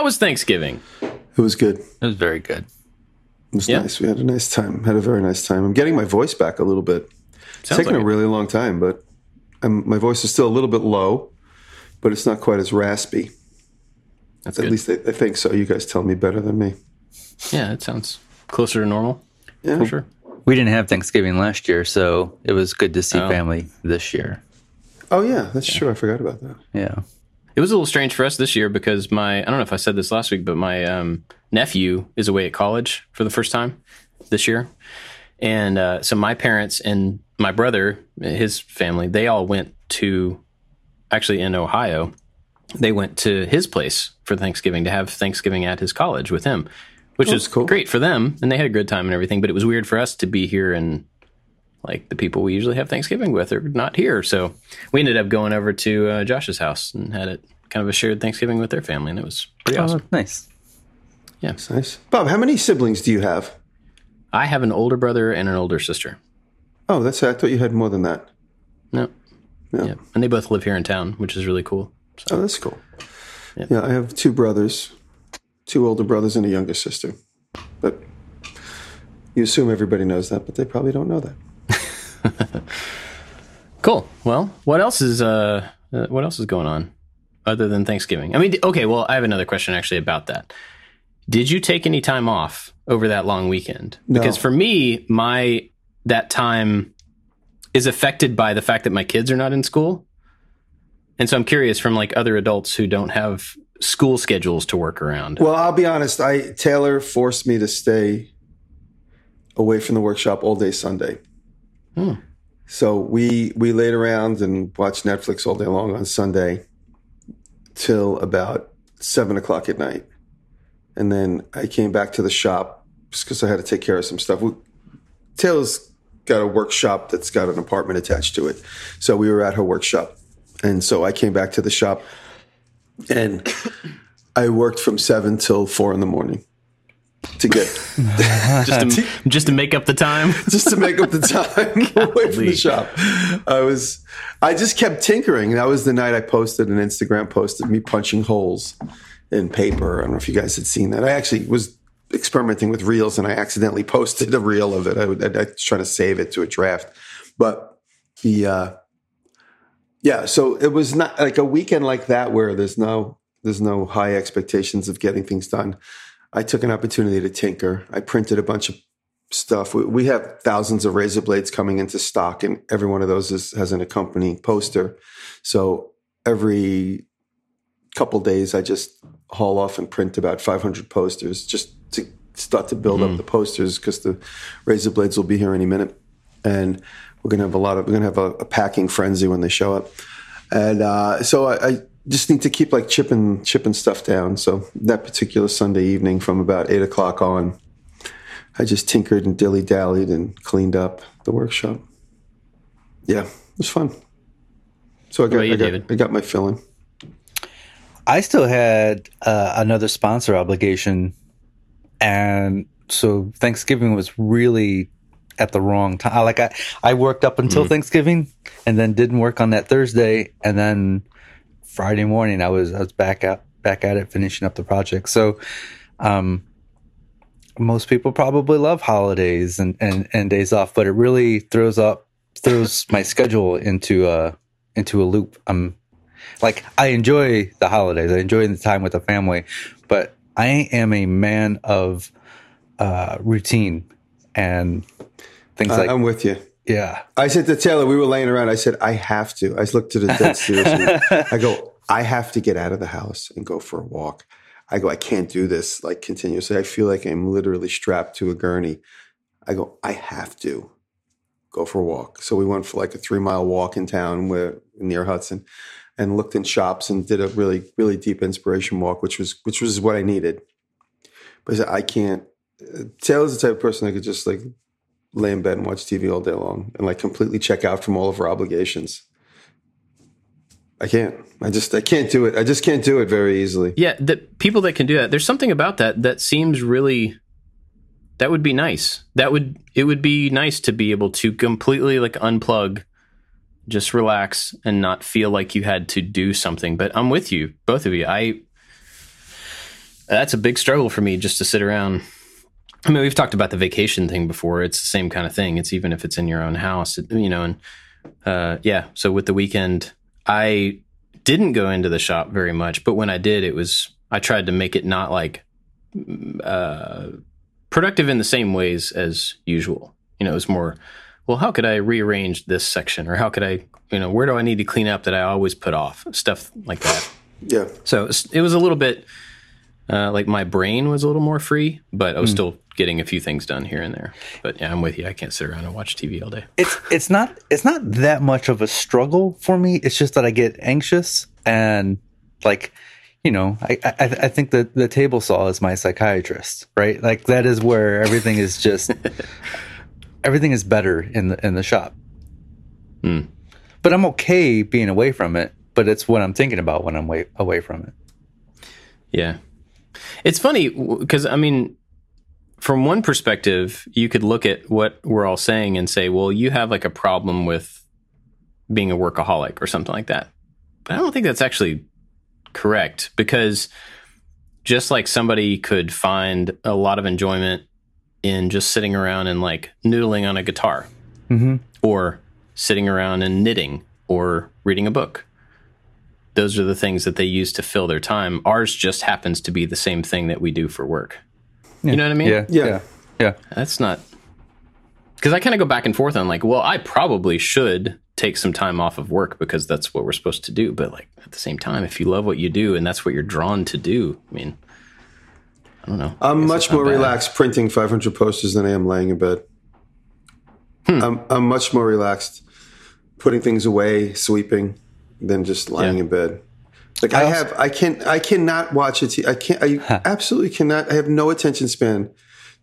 How was Thanksgiving? It was good. It was very good. It was Yeah. nice. We had a nice time. Had a very nice time. I'm getting my voice back a little bit. It's taken like a it. really long time, but I'm, my voice is still a little bit low, but it's not quite as raspy. That's At good. least I, I think so. You guys tell me better than me. yeah, it sounds closer to normal Yeah, for sure. We didn't have Thanksgiving last year, so it was good to see Oh. family this year. Oh yeah, that's true. I forgot about that. Yeah. It was a little strange for us this year because my I don't know if I said this last week, but my um, nephew is away at college for the first time this year, and uh, so my parents and my brother, his family, they all went to actually in Ohio. They went to his place for Thanksgiving to have Thanksgiving at his college with him, which Oh, is cool. great for them, and they had a good time and everything. But it was weird for us to be here and like the people we usually have Thanksgiving with are not here. So we ended up going over to uh, Josh's house and had it kind of a shared Thanksgiving with their family, and it was pretty awesome. Oh, nice. It's nice. Bob, how many siblings do you have? I have an older brother and an older sister. Oh, that's. I thought you had more than that. No, Yeah. yeah, and they both live here in town, which is really cool. So, Oh, that's cool. Yeah. Yeah, I have two brothers, two older brothers and a younger sister. But you assume everybody knows that, but they probably don't know that. cool. Well, what else is uh, uh, what else is going on other than Thanksgiving? I mean, okay. Well, I have another question actually about that. Did you take any time off over that long weekend? No. Because for me, my that time is affected by the fact that my kids are not in school. And so I'm curious from like other adults who don't have school schedules to work around. Well, I'll be honest. I Taylor forced me to stay away from the workshop all day Sunday. Hmm. So we we laid around and watched Netflix all day long on Sunday till about seven o'clock at night, and then I came back to the shop because I had to take care of some stuff. We, Taylor's got a workshop that's got an apartment attached to it, so we were at her workshop, and so I came back to the shop, and I worked from seven till four in the morning to get just to just to make up the time. just to make up the time away from the shop. I was, I just kept tinkering. That was the night I posted an Instagram post of me punching holes in paper. I don't know if you guys had seen that. I actually was experimenting with reels and I accidentally posted a reel of it. I, would, I, I was trying to save it to a draft, but the, uh, yeah, so it was not like a weekend like that where there's no, there's no high expectations of getting things done. I took an opportunity to tinker. I printed a bunch of stuff. We, we have thousands of razor blades coming into stock, and every one of those is, has an accompanying poster. So every couple days, I just haul off and print about 500 posters just to start to build up the posters because the razor blades will be here any minute, and we're gonna have a lot of we're gonna have a, a packing frenzy when they show up, and uh, so I. I just need to keep like chipping chipping stuff down. So that particular Sunday evening, from about eight o'clock on, I just tinkered and dilly dallied and cleaned up the workshop. Yeah, it was fun. So I got, you, I got, I got my filling. I still had uh, another sponsor obligation, and so Thanksgiving was really at the wrong time. Like I, I worked up until Thanksgiving, and then didn't work on that Thursday, and then Friday morning I was I was back out back at it finishing up the project. So, um, most people probably love holidays and, and, and days off, but it really throws up throws my schedule into a into a loop. I'm like I enjoy the holidays. I enjoy the time with the family, but I am a man of uh, routine and things I, like I'm with you. Yeah. I said to Taylor, we were laying around. I said, I have to. I looked at it dead seriously. I go, I have to get out of the house and go for a walk. I go, I can't do this like continuously. I feel like I'm literally strapped to a gurney. I go, I have to go for a walk. So we went for like a three mile walk in town where near Hudson and looked in shops and did a really, really deep inspiration walk, which was, which was what I needed. But I said, I can't. Uh, Taylor's the type of person that could just like lay in bed and watch TV all day long and like completely check out from all of her obligations. I can't. I just I can't do it. I just can't do it very easily. Yeah, the people that can do that. There's something about that that seems really that would be nice. That would it would be nice to be able to completely like unplug, just relax and not feel like you had to do something. But I'm with you, both of you. I that's a big struggle for me just to sit around. I mean, we've talked about the vacation thing before. It's the same kind of thing. It's even if it's in your own house, it, you know, and uh, yeah. So with the weekend, I didn't go into the shop very much, but when I did, it was I tried to make it not like uh, productive in the same ways as usual. You know, it was more, well, how could I rearrange this section, or how could I, you know, where do I need to clean up that I always put off, stuff like that. Yeah. So it was, a little bit uh, like my brain was a little more free, but I was still getting a few things done here and there. But yeah, I'm with you. I can't sit around and watch TV all day. it's it's not it's not that much of a struggle for me. It's just that I get anxious and like you know I I, I think that the table saw is my psychiatrist, right? Like that is where everything is just everything is better in the in the shop. Hmm. But I'm okay being away from it. But it's what I'm thinking about when I'm way, away from it. Yeah. It's funny because, I mean, from one perspective, you could look at what we're all saying and say, well, you have like a problem with being a workaholic or something like that. But I don't think that's actually correct because just like somebody could find a lot of enjoyment in just sitting around and like noodling on a guitar Mm-hmm. or sitting around and knitting or reading a book. Those are the things that they use to fill their time. Ours just happens to be the same thing that we do for work. You know what I mean? Yeah, Yeah. yeah, yeah. That's not because I kind of go back and forth on like, well, I probably should take some time off of work because that's what we're supposed to do. But like at the same time, if you love what you do and that's what you're drawn to do, I mean, I don't know. I I'm much more bad. relaxed printing 500 posters than I am laying in bed. Hmm. I'm, I'm much more relaxed putting things away, sweeping, than just lying Yeah. in bed. Like I, I have, I can, I cannot watch a t- I can't, I absolutely cannot. I have no attention span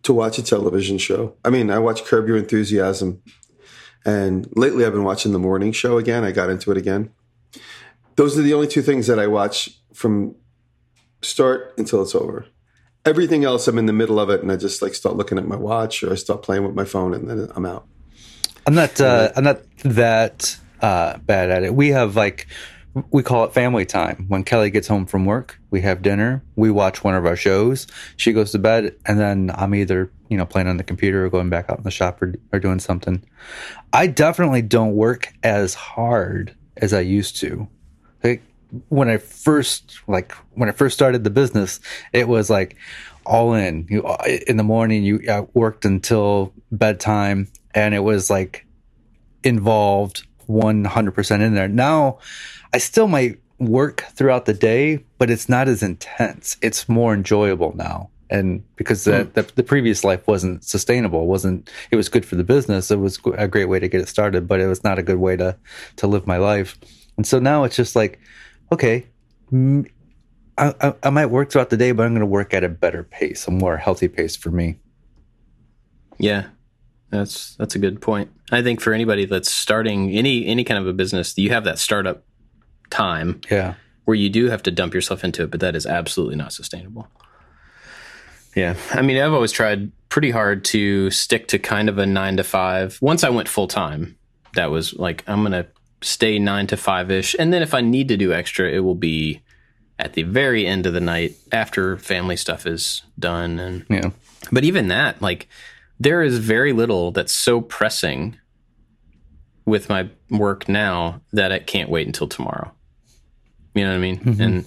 to watch a television show. I mean, I watch Curb Your Enthusiasm, and lately I've been watching the morning show again. I got into it again. Those are the only two things that I watch from start until it's over. Everything else, I'm in the middle of it, and I just like start looking at my watch or I start playing with my phone, and then I'm out. I'm not. Uh, I'm not that uh, bad at it. We have like we call it family time. When Kelly gets home from work, we have dinner. We watch one of our shows. She goes to bed, and then I'm either you know playing on the computer or going back out in the shop or, or doing something. I definitely don't work as hard as I used to. Like when I first like when I first started the business, it was like all in. You in the morning, you uh, worked until bedtime, and it was like involved 100% in there. Now, I still might work throughout the day, but it's not as intense. It's more enjoyable now. And because the, hmm. the, the previous life wasn't sustainable, it wasn't it was good for the business. It was a great way to get it started, but it was not a good way to to live my life. And so now it's just like, okay, I, I, I might work throughout the day, but I'm going to work at a better pace, a more healthy pace for me. Yeah, that's that's a good point. I think for anybody that's starting any any kind of a business, you have that startup time Yeah. where you do have to dump yourself into it, but that is absolutely not sustainable. Yeah. I mean, I've always tried pretty hard to stick to kind of a nine to five. Once I went full time, that was like, I'm going to stay nine to five ish. And then if I need to do extra, it will be at the very end of the night after family stuff is done. And, Yeah. but even that, like, there is very little that's so pressing with my work now that it can't wait until tomorrow. You know what I mean? And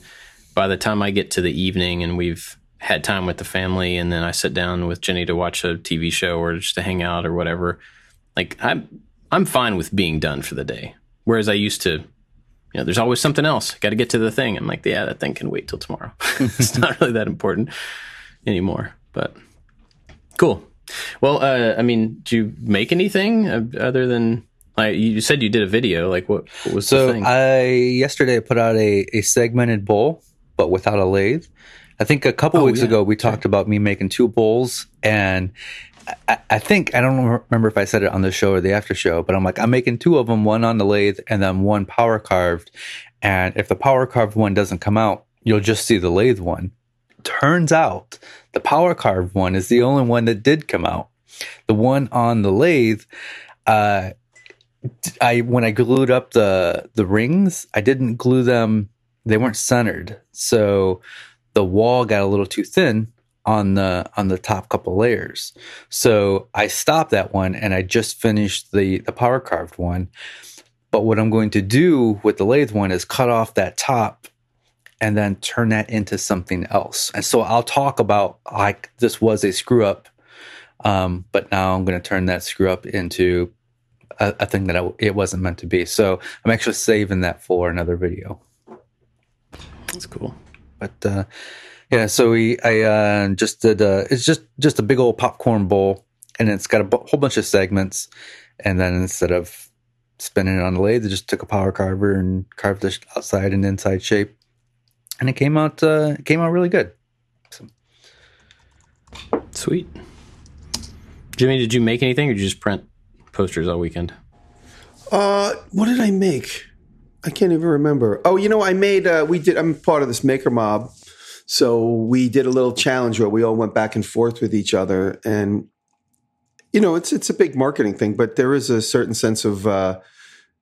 by the time I get to the evening and we've had time with the family, and then I sit down with Jenny to watch a TV show or just to hang out or whatever, like I'm I'm fine with being done for the day. Whereas I used to, you know, there's always something else. Got to get to the thing. I'm like, yeah, that thing can wait till tomorrow. it's not really that important anymore. But cool. Well, uh, I mean, do you make anything uh, other than like you said you did a video? Like what, what was the So thing? I yesterday I put out a, a segmented bowl, but without a lathe. I think a couple Oh, weeks yeah. ago we talked about me making two bowls, and I, I think I don't remember if I said it on the show or the after show, but I'm like I'm making two of them, one on the lathe and then one power carved. And if the power carved one doesn't come out, you'll just see the lathe one. Turns out the power carved one is the only one that did come out. The one on the lathe, uh, I when I glued up the the rings, I didn't glue them. They weren't centered, so the wall got a little too thin on the on the top couple layers. So I stopped that one and I just finished the the power carved one. But what I'm going to do with the lathe one is cut off that top and then turn that into something else. And so I'll talk about like this was a screw up, um, but now I'm going to turn that screw up into a, a thing that I, it wasn't meant to be. So I'm actually saving that for another video. That's cool. But uh, yeah, so we I uh, just did uh, it's just just a big old popcorn bowl, and it's got a b- whole bunch of segments, and then instead of spinning it on the lathe, I just took a power carver and carved the outside and inside shape, and it came out uh, it came out really good. So. Sweet. Jimmy, did you make anything, or did you just print posters all weekend? Uh, what did I make? I can't even remember. Oh, you know, I made. Uh, we did. I'm part of this maker mob, so we did a little challenge where we all went back and forth with each other, and you know, it's it's a big marketing thing, but there is a certain sense of uh,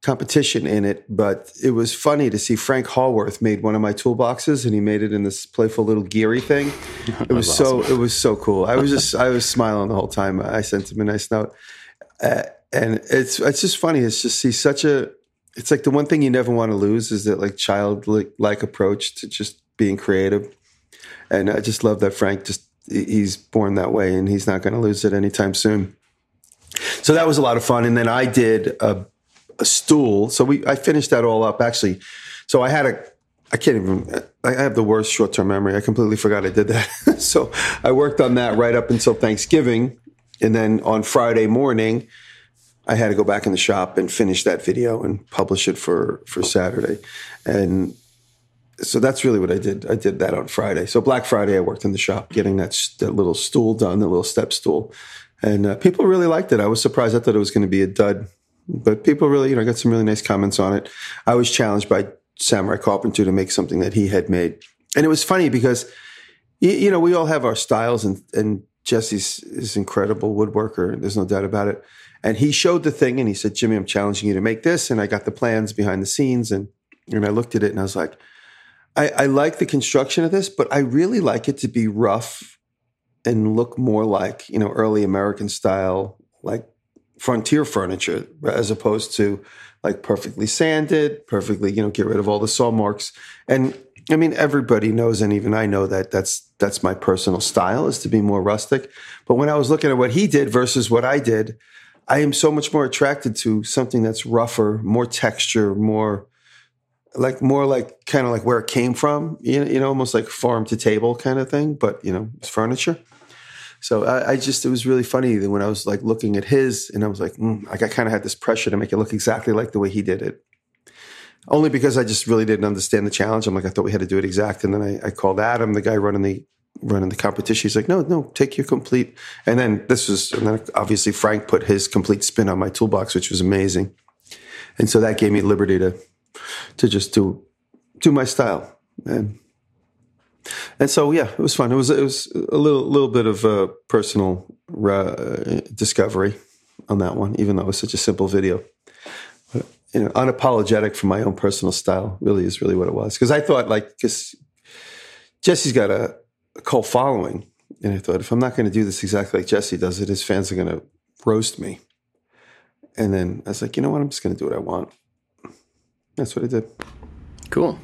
competition in it. But it was funny to see Frank Howarth made one of my toolboxes, and he made it in this playful little geary thing. It was so it was so cool. I was just I was smiling the whole time. I sent him a nice note, uh, and it's it's just funny. It's just see such a. It's like the one thing you never want to lose is that like childlike like approach to just being creative, and I just love that Frank just he's born that way, and he's not going to lose it anytime soon. So that was a lot of fun, and then I did a, a stool. So we I finished that all up actually. So I had a I can't even. I have the worst short term memory. I completely forgot I did that. so I worked on that right up until Thanksgiving, and then on Friday morning, I had to go back in the shop and finish that video and publish it for for Saturday, and so that's really what I did. I did that on Friday. So Black Friday, I worked in the shop getting that, that little stool done, that little step stool, and uh, people really liked it. I was surprised. I thought it was going to be a dud, but people really, you know, got some really nice comments on it. I was challenged by Samurai Carpenter to make something that he had made, and it was funny because, you, know, we all have our styles, and and Jesse's is incredible woodworker. There's no doubt about it. And he showed the thing, and he said, "Jimmy, I'm challenging you to make this." And I got the plans behind the scenes, and and I looked at it, and I was like. I, I like the construction of this, but I really like it to be rough and look more like you know early American style, like frontier furniture, as opposed to like perfectly sanded, perfectly you know get rid of all the saw marks. And I mean, everybody knows, and even I know that that's that's my personal style is to be more rustic. But when I was looking at what he did versus what I did, I am so much more attracted to something that's rougher, more texture, more like more like kind of like where it came from, you know, you know, almost like farm to table kind of thing, but you know, it's furniture. So I, I, just it was really funny that when I was like looking at his, and I was like, mm, like I kind of had this pressure to make it look exactly like the way he did it. Only because I just really didn't understand the challenge. I'm like, I thought we had to do it exact, and then I, I called Adam, the guy running the running the competition. He's like, no, no, take your complete. And then this was, and then obviously Frank put his complete spin on my toolbox, which was amazing. And so that gave me liberty to to just do do my style and and so yeah it was fun it was it was a little little bit of a personal uh, discovery on that one even though it was such a simple video but, you know unapologetic for my own personal style really is really what it was because i thought like because jesse's got a, a cult following and i thought if i'm not going to do this exactly like jesse does it his fans are going to roast me and then i was like you know what i'm just going to do what i want that's what I did. Cool.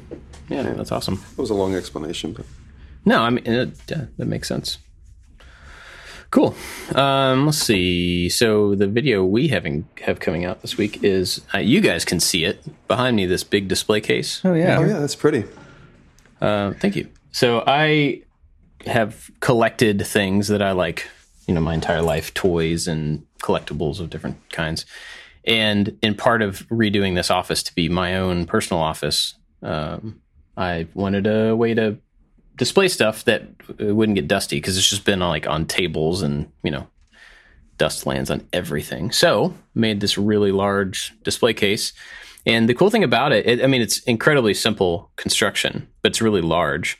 Yeah, yeah, that's awesome. It was a long explanation, but no, I mean it, yeah, that makes sense. Cool. Um, let's see. So the video we having have coming out this week is uh, you guys can see it behind me. This big display case. Oh yeah. Oh yeah, that's pretty. Uh, thank you. So I have collected things that I like. You know, my entire life, toys and collectibles of different kinds. And in part of redoing this office to be my own personal office, um, I wanted a way to display stuff that wouldn't get dusty because it's just been like on tables and you know dust lands on everything. So made this really large display case. And the cool thing about it, it, I mean, it's incredibly simple construction, but it's really large.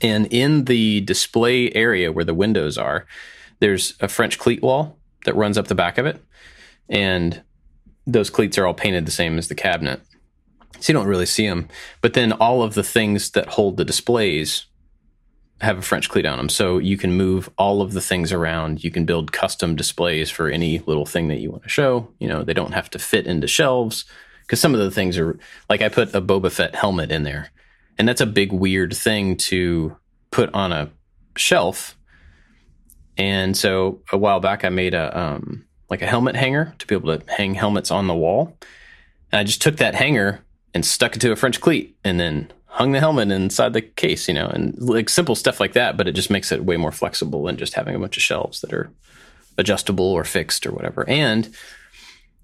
And in the display area where the windows are, there's a French cleat wall that runs up the back of it. And those cleats are all painted the same as the cabinet. So you don't really see them. But then all of the things that hold the displays have a French cleat on them. So you can move all of the things around. You can build custom displays for any little thing that you want to show. You know, they don't have to fit into shelves because some of the things are like I put a Boba Fett helmet in there. And that's a big weird thing to put on a shelf. And so a while back I made a um like a helmet hanger to be able to hang helmets on the wall. And I just took that hanger and stuck it to a French cleat and then hung the helmet inside the case, you know, and like simple stuff like that, but it just makes it way more flexible than just having a bunch of shelves that are adjustable or fixed or whatever. And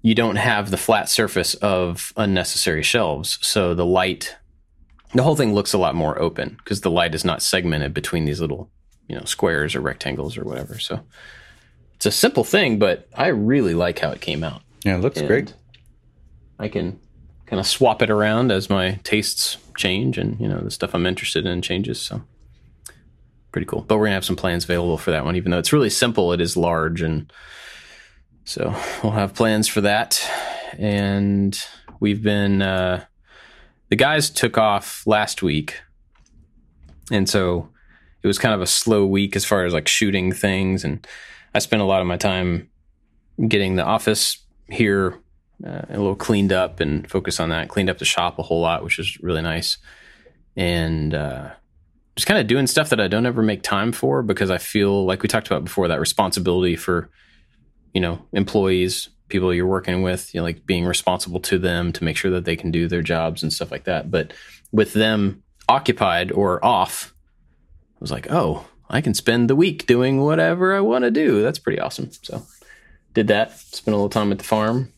you don't have the flat surface of unnecessary shelves. So the light, the whole thing looks a lot more open because the light is not segmented between these little, you know, squares or rectangles or whatever. So it's a simple thing, but I really like how it came out. Yeah, it looks And great. I can kind of swap it around as my tastes change and you know the stuff I'm interested in changes. So pretty cool. But we're gonna have some plans available for that one, even though it's really simple. It is large, and so we'll have plans for that. And we've been uh, the guys took off last week, and so it was kind of a slow week as far as like shooting things. And I spent a lot of my time getting the office here uh, a little cleaned up and focused on that. Cleaned up the shop a whole lot, which is really nice. And uh, just kind of doing stuff that I don't ever make time for because I feel like we talked about before that responsibility for, you know, employees, people you're working with, you know, like being responsible to them to make sure that they can do their jobs and stuff like that. But with them occupied or off, I was like, oh, I can spend the week doing whatever I want to do. That's pretty awesome. So did that. Spent a little time at the farm.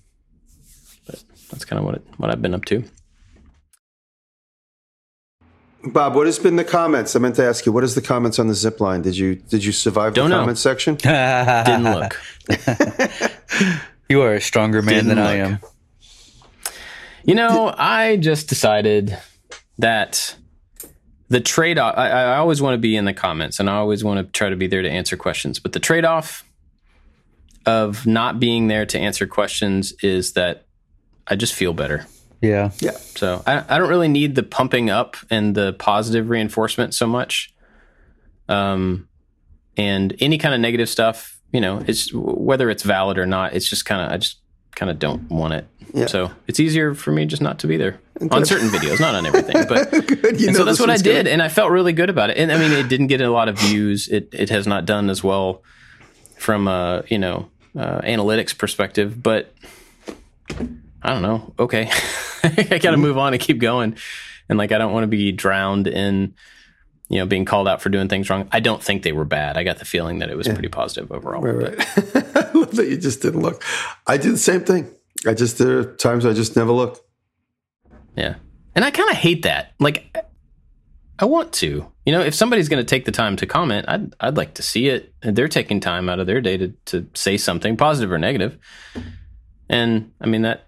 But that's kind of what it, what I've been up to. Bob, what has been the comments? I meant to ask you, what is the comments on the zip line? Did you did you survive Don't the know. comment section? Didn't look. you are a stronger man Didn't than I am. You know, I just decided that the trade off, I, I always want to be in the comments and I always want to try to be there to answer questions. But the trade off of not being there to answer questions is that I just feel better. Yeah. Yeah. So I, I don't really need the pumping up and the positive reinforcement so much. Um, and any kind of negative stuff, you know, it's whether it's valid or not, it's just kind of, I just kind of don't want it. Yeah. So it's easier for me just not to be there on certain videos, not on everything, but Good. So that's what I did, gonna- and I felt really good about it. And I mean, it didn't get a lot of views. It it has not done as well from a you know uh, analytics perspective, but I don't know. Okay, I got to move on and keep going. And like, I don't want to be drowned in you know being called out for doing things wrong. I don't think they were bad. I got the feeling that it was pretty positive overall. Right, right. I love that you just didn't look. I did the same thing. I just there are times I just never look. Yeah. And I kind of hate that. Like, I want to. You know, if somebody's going to take the time to comment, I'd, I'd like to see it. They're taking time out of their day to, to say something, positive or negative. And I mean, that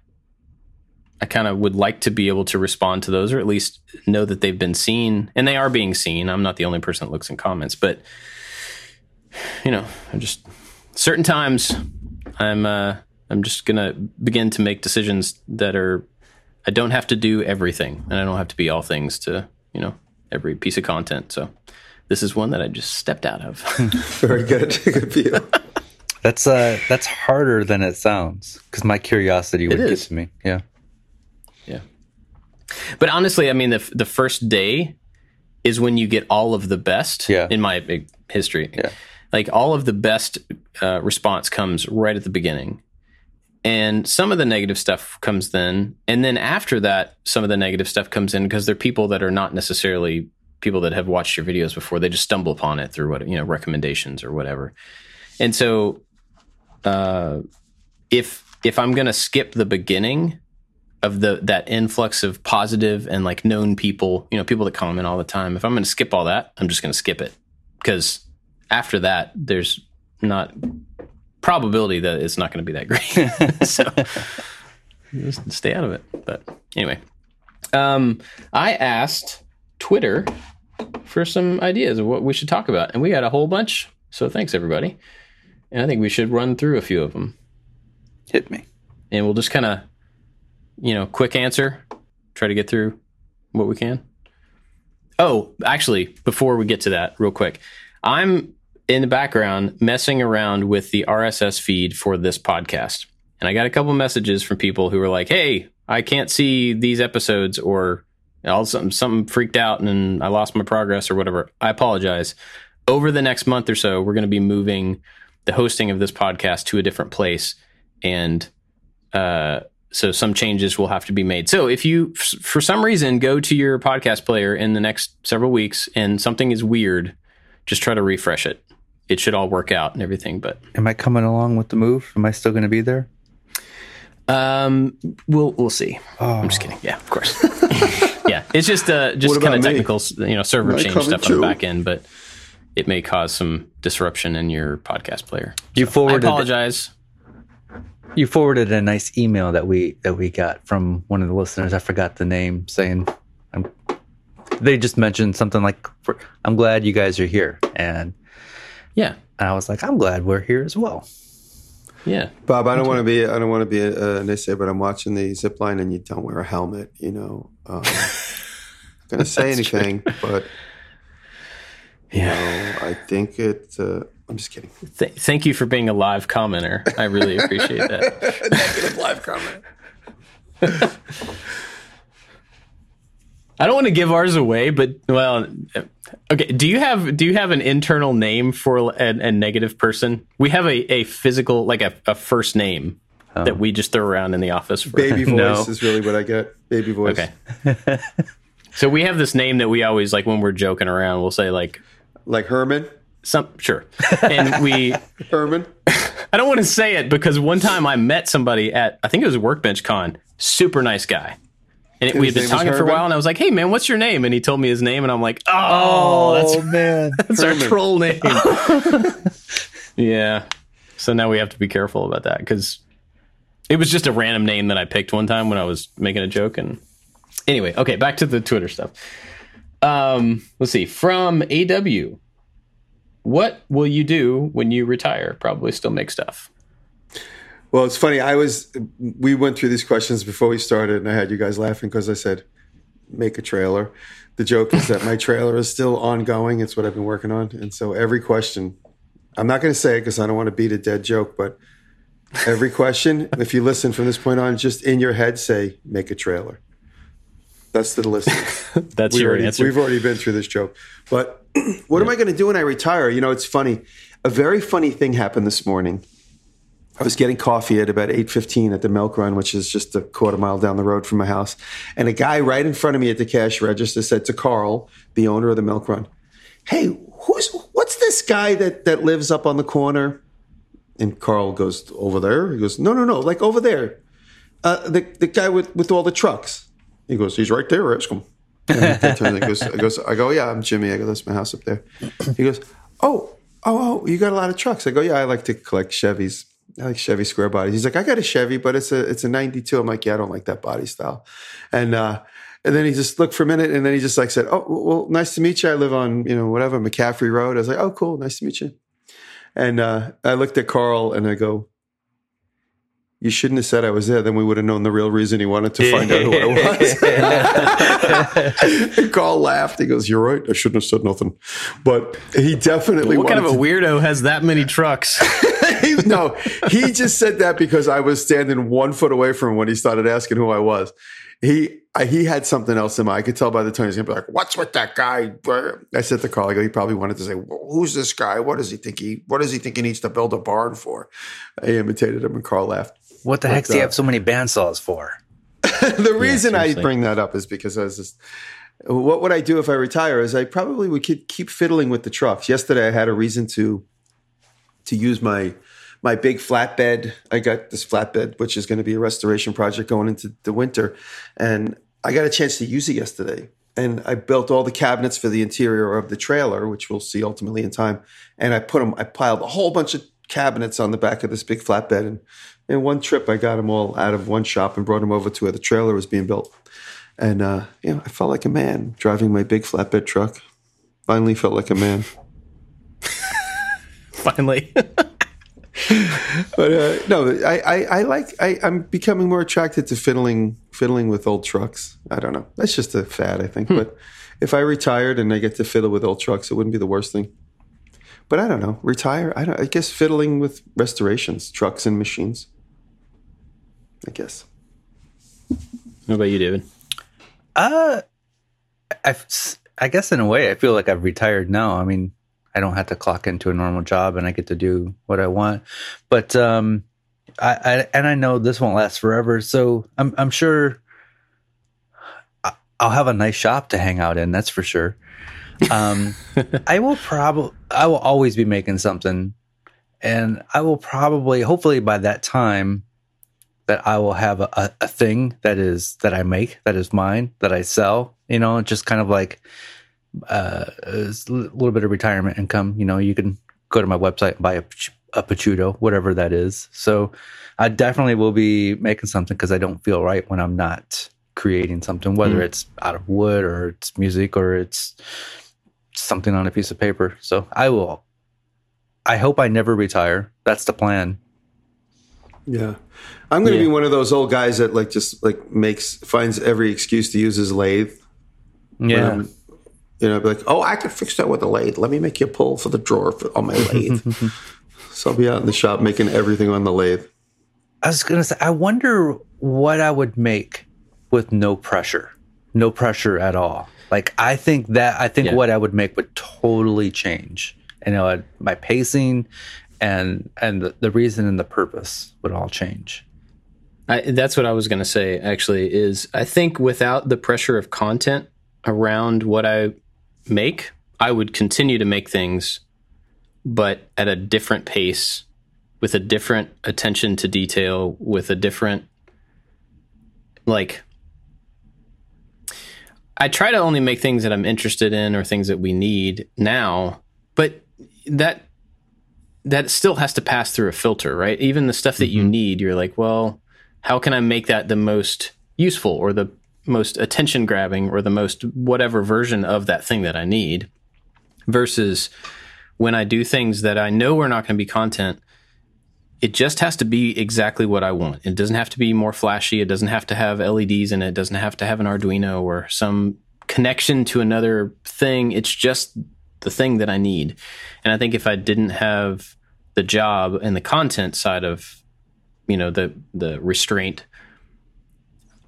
I kind of would like to be able to respond to those or at least know that they've been seen and they are being seen. I'm not the only person that looks in comments, but, you know, I'm just certain times I'm, uh, I'm just going to begin to make decisions that are I don't have to do everything, and I don't have to be all things to you know every piece of content. So this is one that I just stepped out of. Very good. good for you. That's uh that's harder than it sounds because my curiosity would get to me. Yeah. yeah, but honestly, I mean the the first day is when you get all of the best. Yeah. in my history. Yeah. like all of the best uh, response comes right at the beginning. And some of the negative stuff comes then. And then after that, some of the negative stuff comes in because they're people that are not necessarily people that have watched your videos before. They just stumble upon it through what, you know, recommendations or whatever. And so, uh, if, if I'm going to skip the beginning of the, that influx of positive and like known people, you know, people that comment all the time, if I'm going to skip all that, I'm just going to skip it because after that, there's not probability that it's not going to be that great. so just stay out of it. But anyway, um, I asked Twitter for some ideas of what we should talk about, and we got a whole bunch. So thanks everybody, and I think we should run through a few of them, Hit me. and we'll just kind of, you know, quick answer, try to get through what we can. Oh, actually, before we get to that, real quick, I'm in the background messing around with the RSS feed for this podcast. And I got a couple messages from people who were like, hey, I can't see these episodes or all something, something freaked out and I lost my progress or whatever. I apologize. Over the next month or so, we're going to be moving the hosting of this podcast to a different place. And uh, so some changes will have to be made. So if you, f- for some reason, go to your podcast player in the next several weeks and something is weird, just try to refresh it. It should all work out and everything. But Am I coming along with the move? Am I still going to be there? um, we'll we'll see. I'm just kidding. Yeah, of course. yeah, it's just uh, just kind of technical, you know, server Am change coming stuff on the back end, but it may cause some disruption in your podcast player. You I forwarded apologize. You forwarded a nice email that we that we got from one of the listeners. I forgot the name, saying I'm, they just mentioned something like, "I'm glad you guys are here," and Yeah, and I was like, "I'm glad we're here as well." yeah. Bob, I don't want to be. I don't want to be a, a naysayer, but I'm watching the zip line, and you don't wear a helmet. You know, um, not going to say That's true. anything, but you Yeah. know, I think it. Uh, I'm just kidding. Th- thank you for being a live commenter. I really appreciate that. Negative live comment. I don't want to give ours away, but well, uh, okay. Do you have do you have an internal name for a, a negative person? We have a, a physical like a, a first name oh. that we just throw around in the office. For, Baby voice No. is really what I get. Baby voice. Okay. so we have this name that we always like when we're joking around. We'll say like Like Herman. Some sure, and we. Herman. I don't want to say it because one time I met somebody at I think it was a Workbench Con. Super nice guy. And it, we had been talking for a while, and I was like, "Hey, man, what's your name?" And he told me his name, and I'm like, "Oh, that's man, That's our troll name. yeah. So now we have to be careful about that because it was just a random name that I picked one time when I was making a joke. And anyway, okay, back to the Twitter stuff. Um, let's see. From AW, what will you do when you retire? Probably still make stuff. Well, it's funny. I was. We went through these questions before we started, and I had you guys laughing because I said, "Make a trailer." The joke is that my trailer is still ongoing. It's what I've been working on, and so every question, I'm not going to say it because I don't want to beat a dead joke, but every question, if you listen from this point on, just in your head say, "Make a trailer." That's the list. That's we your already, answer. We've already been through this joke. But what am I going to do when I retire? You know, it's funny. A very funny thing happened this morning. I was getting coffee at about 8.15 at the Milk Run, which is just a quarter mile down the road from my house. And a guy right in front of me at the cash register said to Carl, the owner of the Milk Run, hey, who's what's this guy that, that lives up on the corner? And Carl goes, over there? He goes, no, no, no, like over there. Uh, the, the guy with, with all the trucks. He goes, he's right there. Ask him. And he turns and goes, I, goes, I go, yeah, I'm Jimmy. I go, that's my house up there. He goes, oh, oh, oh, you got a lot of trucks. I go, yeah, I like to collect Chevys. I like Chevy square bodies. He's like, I got a Chevy, but it's a it's a '92. I'm like, yeah, I don't like that body style. And uh, and then he just looked for a minute, and then he just like said, oh, well, nice to meet you. I live on you know whatever McCaffrey Road. I was like, oh, cool, nice to meet you. And uh, I looked at Carl and I go, you shouldn't have said I was there. Then we would have known the real reason he wanted to find out who I was. and Carl laughed. He goes, "You're right. I shouldn't have said nothing." But he definitely what kind of a wanted weirdo has that many trucks? to- no, he just said that because I was standing one foot away from him when he started asking who I was. He I, he had something else in mind. I could tell by the tone. He's gonna be like, "What's with that guy?" I said to Carl, I go, "He probably wanted to say, well, who's this guy? What does he think he? What does he think he needs to build a barn for?" I imitated him, and Carl laughed. What the heck do uh, you have so many bandsaws for? the reason I bring that up is because I was just, what would I do if I retire? Is I probably would keep, keep fiddling with the trucks. Yesterday, I had a reason to to use my my big flatbed. I got this flatbed, which is going to be a restoration project going into the winter, and I got a chance to use it yesterday. And I built all the cabinets for the interior of the trailer, which we'll see ultimately in time. And I put them, I piled a whole bunch of cabinets on the back of this big flatbed. And in one trip, I got them all out of one shop and brought them over to where the trailer was being built. And, uh, you know, I felt like a man driving my big flatbed truck. Finally felt like a man. Finally. But uh, no, I, I, I like. I, I'm becoming more attracted to fiddling, fiddling with old trucks. I don't know. That's just a fad, I think. But if I retired and I get to fiddle with old trucks, it wouldn't be the worst thing. But I don't know. Retire? I don't. I guess fiddling with restorations, trucks and machines. I guess. What about you, David? Uh, I, I guess in a way, I feel like I've retired now. I mean, I don't have to clock into a normal job and I get to do what I want. But um, I, I and I know this won't last forever, so I'm I'm sure I'll have a nice shop to hang out in. That's for sure. Um, I will probably I will always be making something, and I will probably hopefully by that time that I will have a, a, a thing that is that I make that is mine that I sell. You know, just kind of like uh, a little bit of retirement income. You know, you can go to my website and buy a, a Picciuto, whatever that is. So I definitely will be making something because I don't feel right when I'm not creating something, whether mm. it's out of wood or it's music or it's something on a piece of paper. So I will. I hope I never retire. That's the plan. Yeah. I'm going to yeah. be one of those old guys that like just like makes finds every excuse to use his lathe. Yeah. Um, you know, be like, "Oh, I could fix that with a lathe. Let me make you a pull for the drawer for, on my lathe." so I'll be out in the shop making everything on the lathe. I was going to say I wonder what I would make with no pressure, no pressure at all. Like I think that I think yeah. what I would make would totally change. You know, my pacing and and the, the reason and the purpose would all change. I, that's what I was going to say. Actually, is I think without the pressure of content around what I make, I would continue to make things, but at a different pace, with a different attention to detail, with a different like I try to only make things that I'm interested in or things that we need now, but that that still has to pass through a filter, right? Even the stuff that mm-hmm. you need, you're like, well, how can I make that the most useful or the most attention grabbing or the most whatever version of that thing that I need versus when I do things that I know are not going to be content it just has to be exactly what I want. It doesn't have to be more flashy. It doesn't have to have LEDs in it. It doesn't have to have an Arduino or some connection to another thing. It's just the thing that I need. And I think if I didn't have the job and the content side of, you know, the the restraint,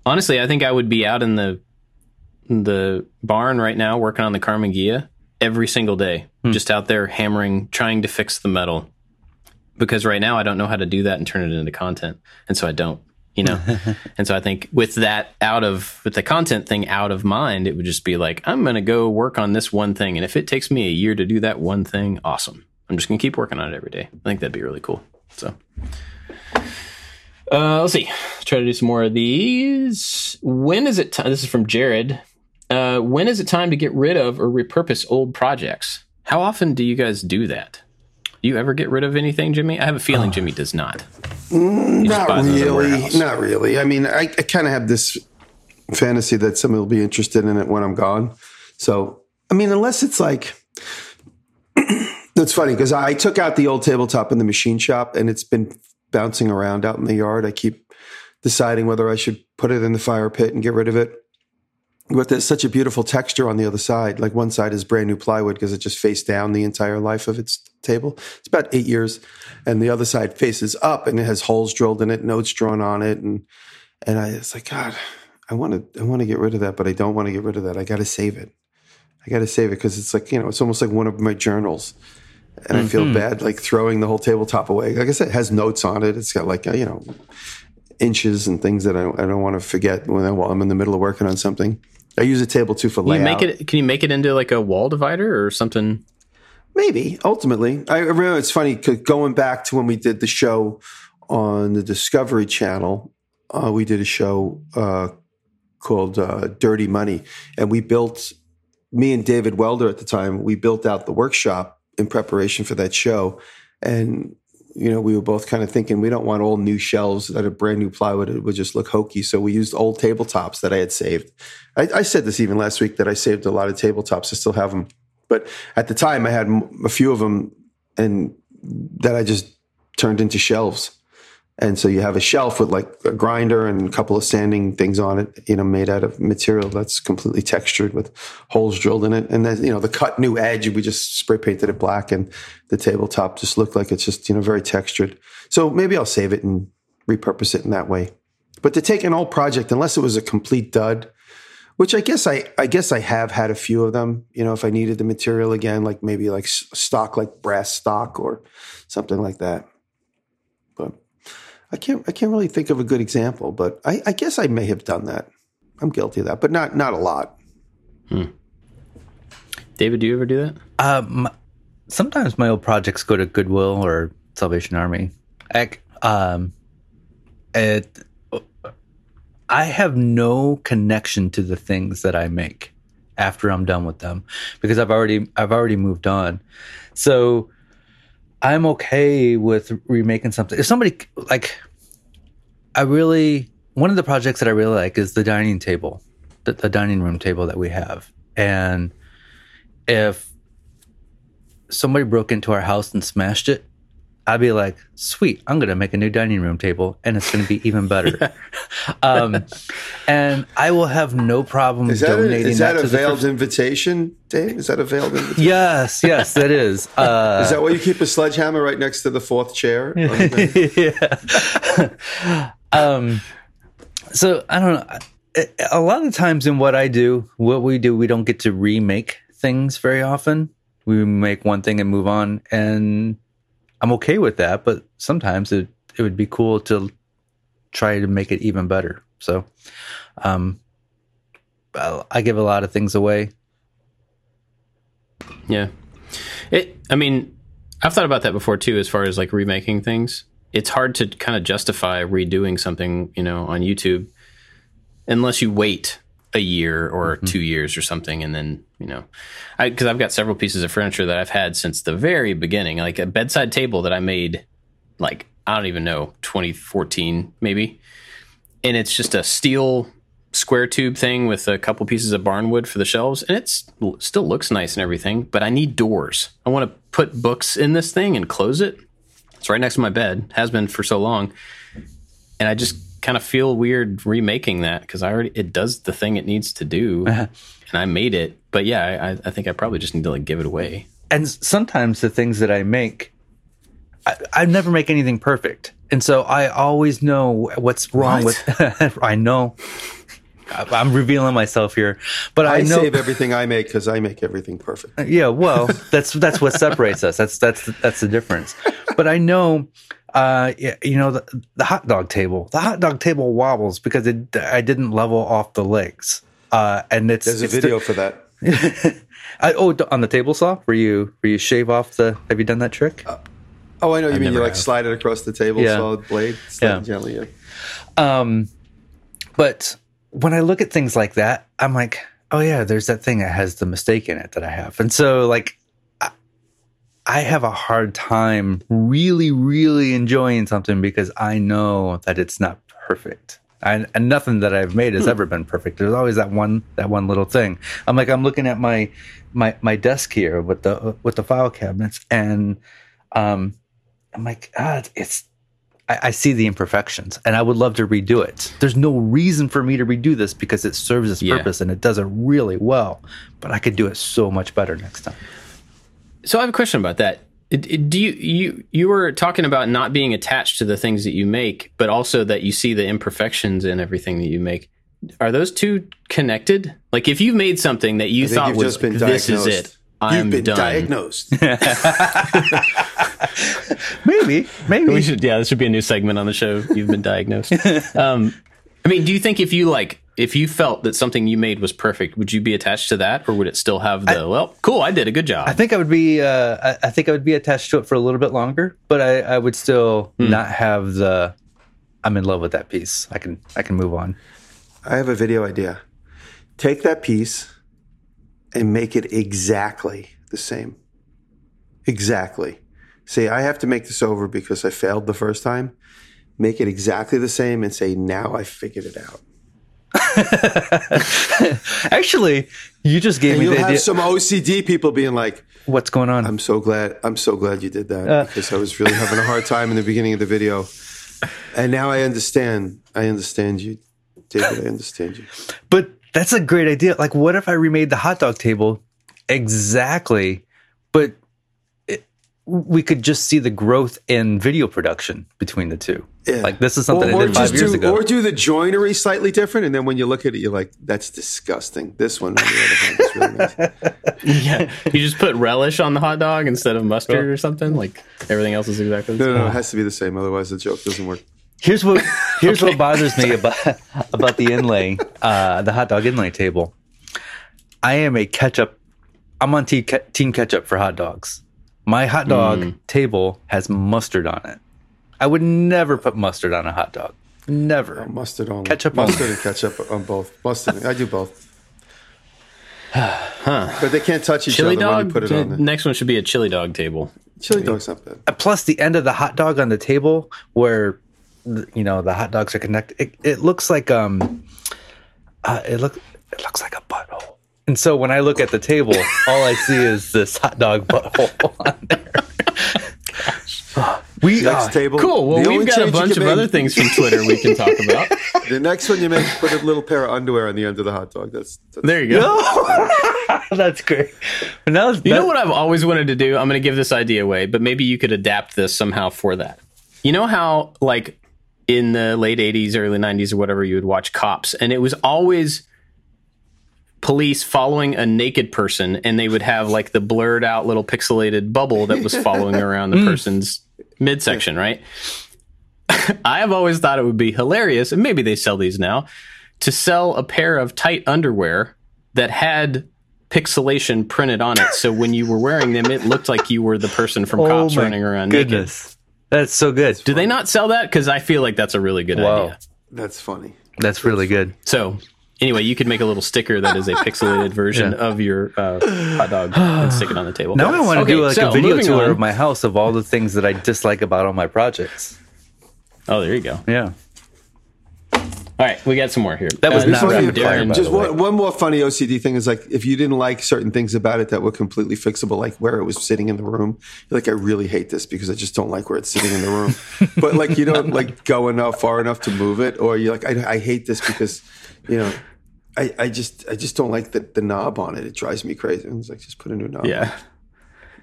honestly, I think I would be out in the the barn right now working on the Karmann Ghia every single day, hmm. just out there hammering, trying to fix the metal because right now I don't know how to do that and turn it into content. And so I don't, you know? and so I think with that out of, with the content thing out of mind, it would just be like, I'm going to go work on this one thing. And if it takes me a year to do that one thing, awesome. I'm just going to keep working on it every day. I think that'd be really cool. So, uh, let's see. Try to do some more of these. When is it time? This is from Jared. Uh, when is it time to get rid of or repurpose old projects? How often do you guys do that? Do you ever get rid of anything, Jimmy? I have a feeling uh, Jimmy does not. Mm, not really. Not really. I mean, I, I kind of have this fantasy that somebody will be interested in it when I'm gone. So, I mean, unless it's like, that's funny because I took out the old tabletop in the machine shop and it's been bouncing around out in the yard. I keep deciding whether I should put it in the fire pit and get rid of it but there's such a beautiful texture on the other side. Like one side is brand new plywood because it just faced down the entire life of its table. It's about eight years, and the other side faces up and it has holes drilled in it, notes drawn on it, and and I it's like God, I want to I want to get rid of that, but I don't want to get rid of that. I got to save it. I got to save it because it's like you know it's almost like one of my journals, and mm-hmm. I feel mm-hmm. bad like throwing the whole tabletop away. Like I said, it has notes on it. It's got like you know inches and things that I, I don't want to forget when I, while I'm in the middle of working on something. I use a table too for layout. Can you make it? Can you make it into like a wall divider or something? Maybe ultimately. I remember it's funny going back to when we did the show on the Discovery Channel. Uh, we did a show uh, called uh, Dirty Money, and we built. Me and David Welder at the time, we built out the workshop in preparation for that show, and you know, we were both kind of thinking we don't want all new shelves that are brand new plywood. It would just look hokey. So we used old tabletops that I had saved. I, I, said this even last week that I saved a lot of tabletops. I still have them. But at the time, I had a few of them and that I just turned into shelves. And so you have a shelf with like a grinder and a couple of sanding things on it, you know, made out of material that's completely textured with holes drilled in it. And then, you know, the cut new edge, we just spray painted it black and the tabletop just looked like it's just, you know, very textured. So maybe I'll save it and repurpose it in that way. But to take an old project, unless it was a complete dud, which I guess I, I guess I have had a few of them, you know, if I needed the material again, like maybe like stock, like brass stock or something like that. But I can't I can't really think of a good example, but I, I guess I may have done that. I'm guilty of that, but not not a lot. Hmm. David, do you ever do that? Um, sometimes my old projects go to Goodwill or Salvation Army. I, um, it, I have no connection to the things that I make after I'm done with them because I've already I've already moved on. So I'm okay with remaking something. If somebody like, I really one of the projects that I really like is the dining table, the, the dining room table that we have, and if somebody broke into our house and smashed it, I'd be like, sweet, I'm going to make a new dining room table and it's going to be even better. um, and I will have no problem is that donating a, is that, that a to veiled the invitation, Dave? Is that a veiled invitation? Yes, yes, that is. Uh, is that why you keep a sledgehammer right next to the fourth chair? yeah. um, so I don't know. A lot of times in what I do, what we do, we don't get to remake things very often. We make one thing and move on, and I'm okay with that. But sometimes it it would be cool to try to make it even better. So, um, I give a lot of things away. Yeah, it. I mean, I've thought about that before too. As far as like remaking things, it's hard to kind of justify redoing something, you know, on YouTube, unless you wait a year or mm-hmm. two years or something, and then you know, because I've got several pieces of furniture that I've had since the very beginning, like a bedside table that I made, like I don't even know, 2014 maybe, and it's just a steel square tube thing with a couple pieces of barnwood for the shelves, and it still looks nice and everything. But I need doors. I want to put books in this thing and close it. It's right next to my bed. Has been for so long, and I just kind of feel weird remaking that because I already it does the thing it needs to do, uh-huh. and I made it. But yeah, I, I think I probably just need to like give it away. And sometimes the things that I make, I, I never make anything perfect, and so I always know what's wrong what? with. I know. I'm revealing myself here, but I, I know save everything I make because I make everything perfect. Yeah, well, that's that's what separates us. That's that's that's the difference. But I know uh, you know, the, the, hot dog table. The hot dog table wobbles because it, I didn't level off the legs. Uh, and it's there's a it's video the, for that. I, oh, on the table saw, where you where you shave off the. Have you done that trick? Uh, oh, I know. You I mean you like have. slide it across the table yeah. saw blade, slide yeah. gently. Yeah. Um, but when I look at things like that, I'm like, oh yeah, there's that thing that has the mistake in it that I have, and so like I have a hard time really, really enjoying something because I know that it's not perfect. And nothing that I've made has hmm. ever been perfect. There's always that one that one little thing. I'm like I'm looking at my my my desk here with the with the file cabinets, and um, I'm like, ah, it's I, I see the imperfections, and I would love to redo it. There's no reason for me to redo this because it serves its yeah. purpose and it does it really well. But I could do it so much better next time. So I have a question about that. Do you you you were talking about not being attached to the things that you make, but also that you see the imperfections in everything that you make? Are those two connected? Like if you've made something that you thought was this is it, I'm you've been done. diagnosed. maybe, maybe we should. Yeah, this should be a new segment on the show. You've been diagnosed. Um, I mean, do you think if you like if you felt that something you made was perfect, would you be attached to that, or would it still have the I, well, cool, I did a good job? I think I would be. Uh, I, I, think I would be attached to it for a little bit longer, but I, I would still hmm. not have the. I'm in love with that piece. I can I can move on. I have a video idea. Take that piece and make it exactly the same. Exactly. Say I have to make this over because I failed the first time. Make it exactly the same and say now I figured it out. Actually, you just gave and me you'll the have idea. some OCD people being like, "What's going on?" I'm so glad. I'm so glad you did that uh, because I was really having a hard time in the beginning of the video. And now I understand. I understand you, David. I understand you. But that's a great idea. Like, what if I remade the hot dog table exactly, but we could just see the growth in video production between the two. Yeah. Like, this is something or, I did five years do, ago. Or do the joinery slightly different, and then when you look at it, you're like, "That's disgusting." This one, on the other hand, is really nice. yeah, you just put relish on the hot dog instead of mustard or something. Like everything else is exactly the No, same. no, no, it has to be the same. Otherwise, the joke doesn't work. Here's what here's what bothers me about about the inlay, uh, the hot dog inlay table. I am a ketchup. I'm on team, ke- team ketchup for hot dogs. My hot dog table has mustard on it. I would never put mustard on a hot dog. Never. Mustard on Ketchup mustard only. and ketchup on both. Mustard. I do both. huh. But they can't touch each Chili other when dog. you put it on there. Next one should be a chili dog table. Chili dog's not bad. Plus, the end of the hot dog on the table, where you know the hot dogs are connected, it, it looks like um, uh, it look it looks like a butthole. And so when I look at the table, all I see is this hot dog butthole on there. we Next uh, table. Cool. Well, the we've got a bunch of make- other things from Twitter we can talk about. The next one you make, put a little pair of underwear on the end of the hot dog. That's, that's There you go. that's great. But now, You know what I've always wanted to do? I'm going to give this idea away, but maybe you could adapt this somehow for that. You know how, like, in the late 80s, early 90s, or whatever, you would watch cops, and it was always police following a naked person, and they would have, like, the blurred out little pixelated bubble that was following around the mm. person's midsection, right? I have always thought it would be hilarious, and maybe they sell these now, to sell a pair of tight underwear that had pixelation printed on it. So when you were wearing them, it looked like you were the person from oh Cops running around naked. goodness. That's so good. Do they not sell that? Because I feel like that's a really good Wow. idea. that's funny. That's really good. So anyway, you could make a little sticker that is a pixelated version of your uh, hot dog and stick it on the table. Now I want to Okay, do like so a video tour on. of my house of all the things that I dislike about all my projects. Oh, there you go. Yeah. All right, we got some more here. That was Uh, not is rapid from fire, Darren. Just one, one more funny OCD thing is like if you didn't like certain things about it that were completely fixable, like where it was sitting in the room, you're like I really hate this because I just don't like where it's sitting in the room. but like you don't like go enough far enough to move it, or you're like I, I hate this because you know I, I just I just don't like the, the knob on it. It drives me crazy. And it's like just put a new knob. Yeah.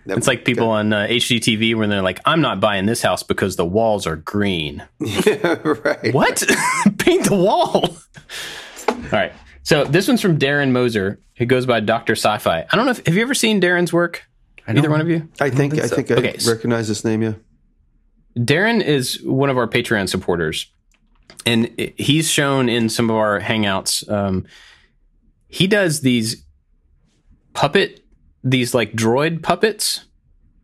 That- It's like people on uh, HGTV when they're like, I'm not buying this house because the walls are green. Yeah, right. What? Paint the wall. All right. So this one's from Darren Moser, who goes by Dr. Sci-Fi. I don't know if have you ever seen Darren's work? Either one of you? I think I so. think I Okay, so- recognize this name. Yeah. Darren is one of our Patreon supporters, and he's shown in some of our hangouts. Um, he does these puppet, these like droid puppets.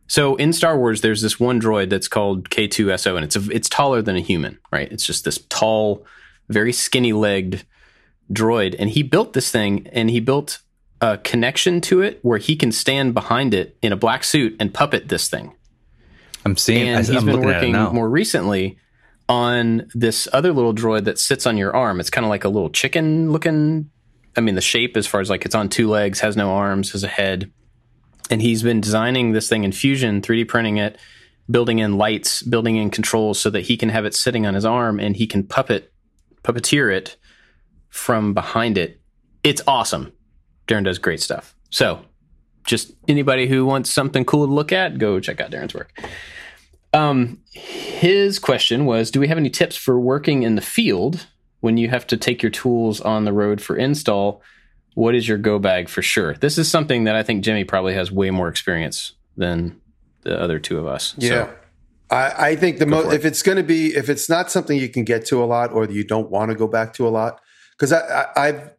So in Star Wars, there's this one droid that's called K2SO, and it's a, it's taller than a human, right? It's just this tall, very skinny legged droid, and he built this thing, and he built a connection to it where he can stand behind it in a black suit and puppet this thing I'm seeing. and I, he's am been looking at it working now. more recently on this other little droid that sits on your arm. It's kind of like a little chicken looking. I mean, the shape as far as like it's on two legs, has no arms, has a head, and he's been designing this thing in Fusion, 3D printing it, building in lights, building in controls so that he can have it sitting on his arm and he can puppet puppeteer it from behind it. It's awesome. Darren does great stuff. So, just anybody who wants something cool to look at, go check out Darren's work. Um, his question was Do we have any tips for working in the field when you have to take your tools on the road for install? What is your go bag for sure? This is something that I think Jimmy probably has way more experience than the other two of us. So, Yeah. I, I think the most, it. if it's going to be, if it's not something you can get to a lot or you don't want to go back to a lot, because I, I, I've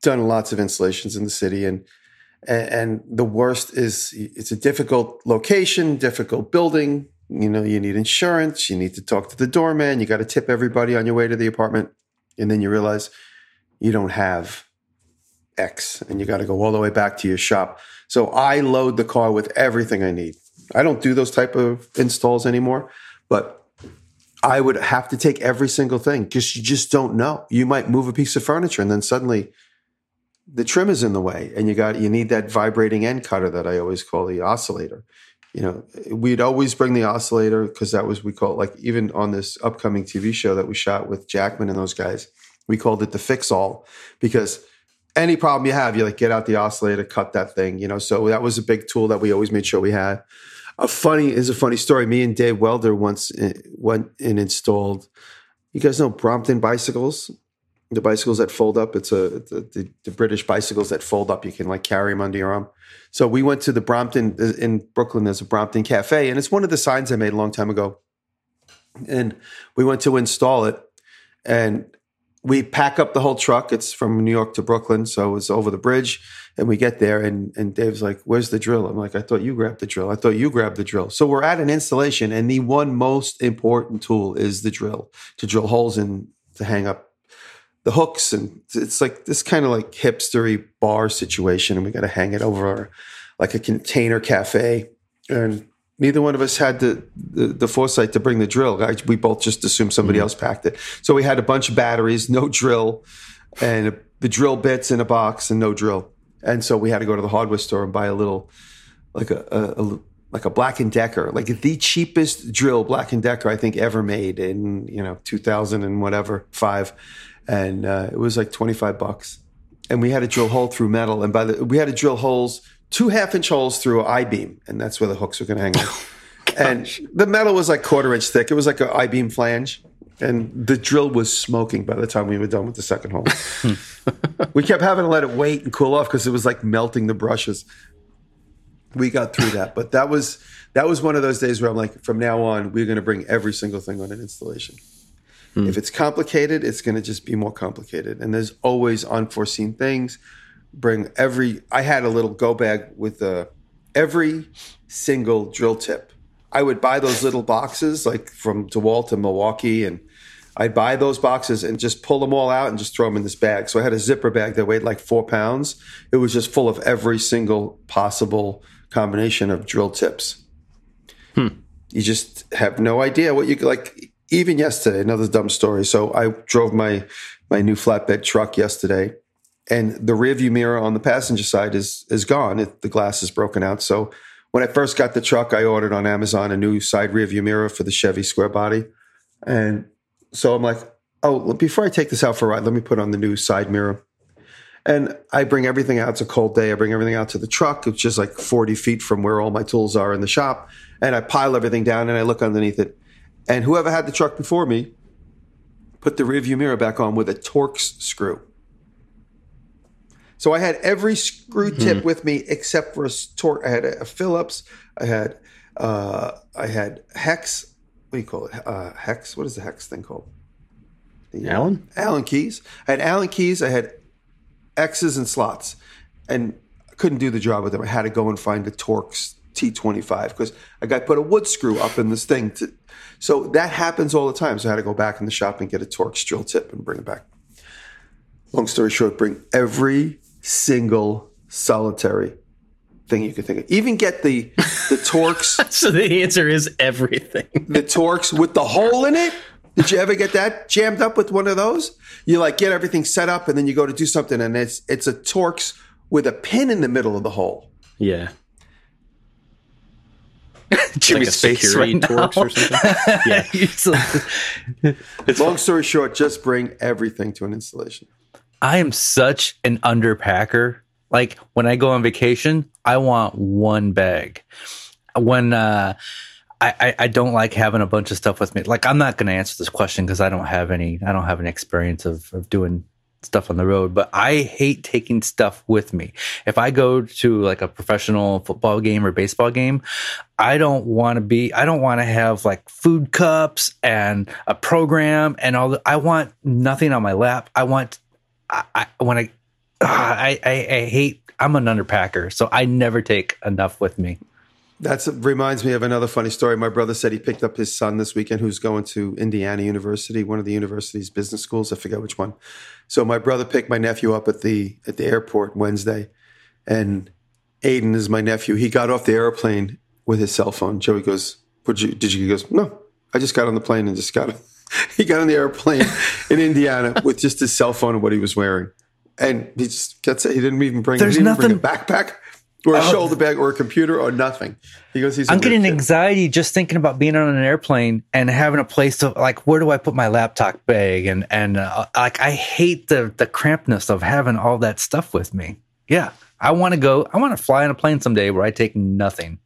done lots of installations in the city and, and, and the worst is it's a difficult location, difficult building. You know, you need insurance, you need to talk to the doorman, you got to tip everybody on your way to the apartment. And then you realize you don't have X and you got to go all the way back to your shop. So I load the car with everything I need. I don't do those type of installs anymore, but I would have to take every single thing because you just don't know. You might move a piece of furniture and then suddenly the trim is in the way and you got you need that vibrating end cutter that I always call the oscillator. You know, we'd always bring the oscillator because that was we call it like even on this upcoming TV show that we shot with Jackman and those guys, we called it the fix all because any problem you have, you like get out the oscillator, cut that thing, you know. So that was a big tool that we always made sure we had. A funny is a funny story. Me and Dave Welder once eh, went and installed. You guys know Brompton bicycles, the bicycles that fold up. It's a the, the British bicycles that fold up. You can like carry them under your arm. So we went to the Brompton uh, in Brooklyn. There's a Brompton Cafe, and it's one of the signs I made a long time ago. And we went to install it, and we pack up the whole truck. It's from New York to Brooklyn, so it's over the bridge. And we get there, and, and Dave's like, Where's the drill? I'm like, I thought you grabbed the drill. I thought you grabbed the drill. So we're at an installation, and the one most important tool is the drill to drill holes in to hang up the hooks. And it's like this kind of like hipstery bar situation, and we got to hang it over like a container cafe. And neither one of us had the, the, the foresight to bring the drill. I, we both just assumed somebody mm-hmm. else packed it. So we had a bunch of batteries, no drill, and the drill bits in a box and no drill. And so we had to go to the hardware store and buy a little, like a, a, a like a Black and Decker, like the cheapest drill Black and Decker I think ever made in you know 2000 and whatever five, and uh, it was like 25 bucks. And we had to drill hole through metal, and by the we had to drill holes two half inch holes through an I beam, and that's where the hooks were going to hang. Out. and the metal was like quarter inch thick. It was like an I beam flange, and the drill was smoking by the time we were done with the second hole. we kept having to let it wait and cool off because it was like melting the brushes. We got through that, but that was that was one of those days where I'm like, from now on, we're going to bring every single thing on an installation. Hmm. If it's complicated, it's going to just be more complicated, and there's always unforeseen things bring every. I had a little go bag with uh, every single drill tip. I would buy those little boxes like from DeWalt to Milwaukee, and I'd buy those boxes and just pull them all out and just throw them in this bag. So I had a zipper bag that weighed like four pounds. It was just full of every single possible combination of drill tips. Hmm. You just have no idea what you could like. Even yesterday, another dumb story. So I drove my my new flatbed truck yesterday, and the rearview mirror on the passenger side is is gone. It, the glass is broken out. So when I first got the truck, I ordered on Amazon a new side rearview mirror for the Chevy square body, and so I'm like, oh, before I take this out for a ride, let me put on the new side mirror. And I bring everything out. It's a cold day. I bring everything out to the truck, It's just like 40 feet from where all my tools are in the shop. And I pile everything down and I look underneath it. And whoever had the truck before me put the rearview mirror back on with a Torx screw. So I had every screw tip mm-hmm. with me except for a Torx. I had a, a Phillips. I had uh, I had hex. What do you call it? Uh, hex. What is the hex thing called? The, uh, Allen. Allen keys. I had Allen keys. I had X's and slots, and I couldn't do the job with them. I had to go and find the Torx T25 because I got put a wood screw up in this thing. To, so that happens all the time. So I had to go back in the shop and get a Torx drill tip and bring it back. Long story short, bring every single solitary thing you could think of. Even get the the Torx. so the answer is everything. the Torx with the hole in it. Did you ever get that jammed up with one of those? You like get everything set up and then you go to do something and it's it's a Torx with a pin in the middle of the hole. Yeah. Jimmy's like face right Torx or something. yeah. it's Long story short, just bring everything to an installation. I am such an underpacker. Like when I go on vacation, I want one bag. When uh, I, I, I don't like having a bunch of stuff with me. Like I'm not going to answer this question because I don't have any. I don't have any experience of, of doing stuff on the road. But I hate taking stuff with me. If I go to like a professional football game or baseball game, I don't want to be. I don't want to have like food cups and a program and all. The, I want nothing on my lap. I want I, I when I, uh, I, I I hate I'm an underpacker, so I never take enough with me. That reminds me of another funny story. My brother said he picked up his son this weekend, who's going to Indiana University, one of the university's business schools. I forget which one. So my brother picked my nephew up at the at the airport Wednesday, and Aiden is my nephew. He got off the airplane with his cell phone. Joey goes, "Did you?" Did you? He goes, "No, I just got on the plane and just got it." he got on the airplane in Indiana with just his cell phone and what he was wearing. And he just gets it. He didn't even bring, There's he nothing, bring a backpack. Or a shoulder bag or a computer or nothing. He goes, he's. I'm getting kid. anxiety just thinking about being on an airplane and having a place to like. Where do I put my laptop bag? And and uh, like I hate the the crampedness of having all that stuff with me. Yeah, I want to go. I want to fly on a plane someday where I take nothing.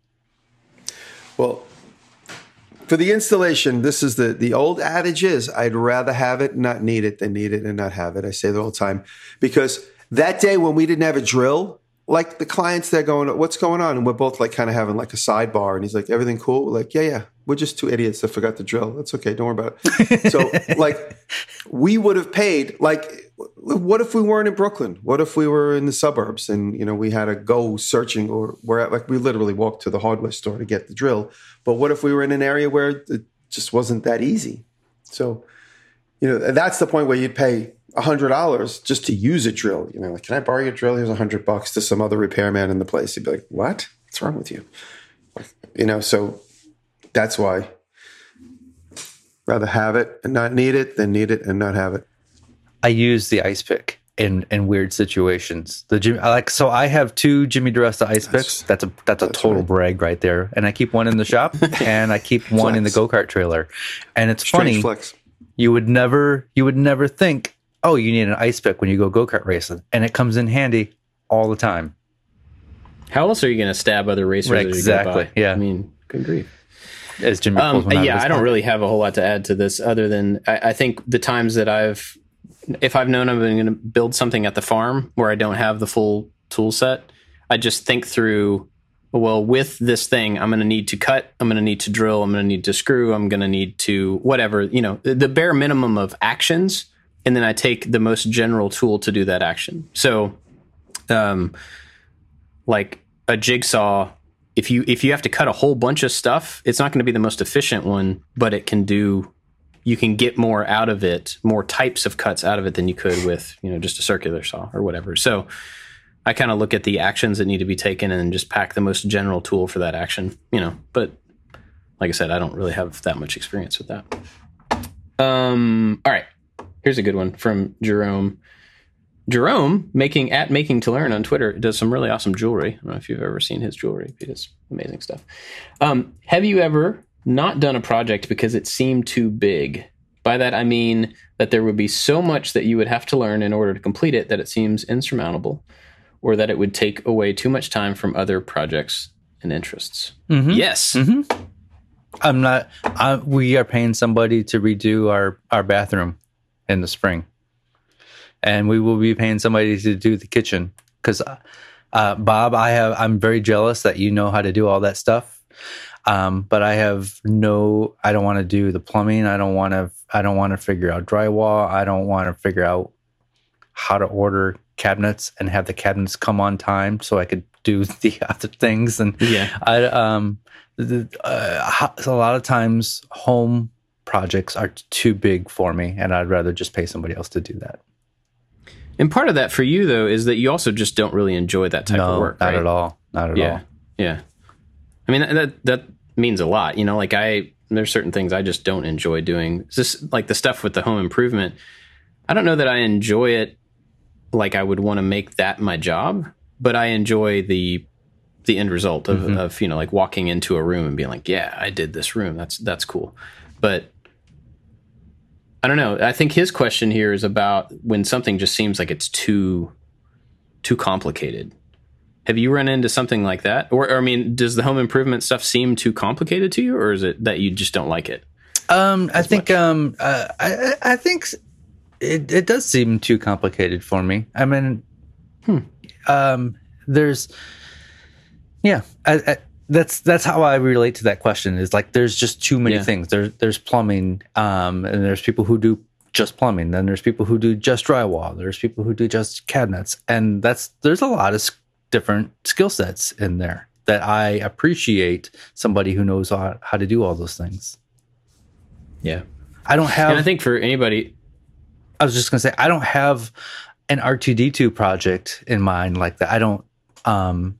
Well, for the installation, this is the the old adage is I'd rather have it, not need it, than need it and not have it. I say that all the time because that day when we didn't have a drill, like the clients they're going, what's going on? And we're both like kind of having like a sidebar, and he's like, everything cool? We're like, yeah, yeah. We're just two idiots that forgot the drill. That's okay. Don't worry about it. so like, we would have paid like. What if we weren't in Brooklyn? What if we were in the suburbs and you know we had to go searching or where at like we literally walked to the hardware store to get the drill? But what if we were in an area where it just wasn't that easy? So, you know, that's the point where you'd pay hundred dollars just to use a drill. You know, like, can I borrow your drill? Here's a hundred bucks to some other repairman in the place. He'd be like, "What? What's wrong with you?" You know, so that's why rather have it and not need it than need it and not have it. I use the ice pick in in weird situations. The Jimmy, like so I have two Jimmy DeResta ice picks. That's a that's a total right. brag right there. And I keep one in the shop and I keep one in the go kart trailer. And it's Strange funny. flex. You would never you would never think, oh, you need an ice pick when you go go kart racing, and it comes in handy all the time. How else are you going to stab other racers? go Exactly, yeah. I mean, good grief. As Jimmy Um, pulls one out of yeah, I don't really have a whole lot to add to this other than I, I think the times that I've, if I've known I'm going to build something at the farm where I don't have the full tool set, I just think through, well, with this thing, I'm going to need to cut, I'm going to need to drill, I'm going to need to screw, I'm going to need to whatever, you know, the, the bare minimum of actions. And then I take the most general tool to do that action. So, um, like a jigsaw if you if you have to cut a whole bunch of stuff it's not going to be the most efficient one but it can do you can get more out of it more types of cuts out of it than you could with you know just a circular saw or whatever. So i kind of look at the actions that need to be taken and just pack the most general tool for that action you know but like i said i don't really have that much experience with that. Um all right here's a good one from jerome Jerome making at making to learn on Twitter does some really awesome jewelry. I don't know if you've ever seen his jewelry. He does amazing stuff. Um, have you ever not done a project because it seemed too big? By that I mean that there would be so much that you would have to learn in order to complete it that it seems insurmountable, or that it would take away too much time from other projects and interests. Yes. I'm not. I, we are paying somebody to redo our our bathroom in the spring, and we will be paying somebody to do the kitchen because uh, Bob, I have. I'm very jealous that you know how to do all that stuff, um, but I have no. I don't want to do the plumbing. I don't want to. I don't want to figure out drywall. I don't want to figure out how to order cabinets and have the cabinets come on time so I could do the other things and Yeah. I um the, uh, a lot of times home projects are too big for me and I'd rather just pay somebody else to do that. And part of that for you though is that you also just don't really enjoy that type no, of work. not right? at all. Not at Yeah, all. yeah. I mean that that means a lot. You know, like I there's certain things I just don't enjoy doing. It's just like the stuff with the home improvement. I don't know that I enjoy it like I would want to make that my job, but I enjoy the the end result of, mm-hmm. of you know like walking into a room and being like, yeah, I did this room. That's that's cool. But I don't know. I think his question here is about when something just seems like it's too too complicated. Have you run into something like that? Or, or I mean, does the home improvement stuff seem too complicated to you, or is it that you just don't like it? Um, I think um, uh, I I think it it does seem too complicated for me. I mean, um, there's yeah, I, I, that's that's how I relate to that question. Is like there's just too many Yeah. things. There's there's plumbing, um, and there's people who do just plumbing. Then there's people who do just drywall. There's people who do just cabinets, and that's there's a lot of different skill sets in there that I appreciate. Somebody who knows how, how to do all those things. Yeah. I don't have. And I think for anybody, I was just gonna say I don't have an R two D two project in mind like that. I don't. Um,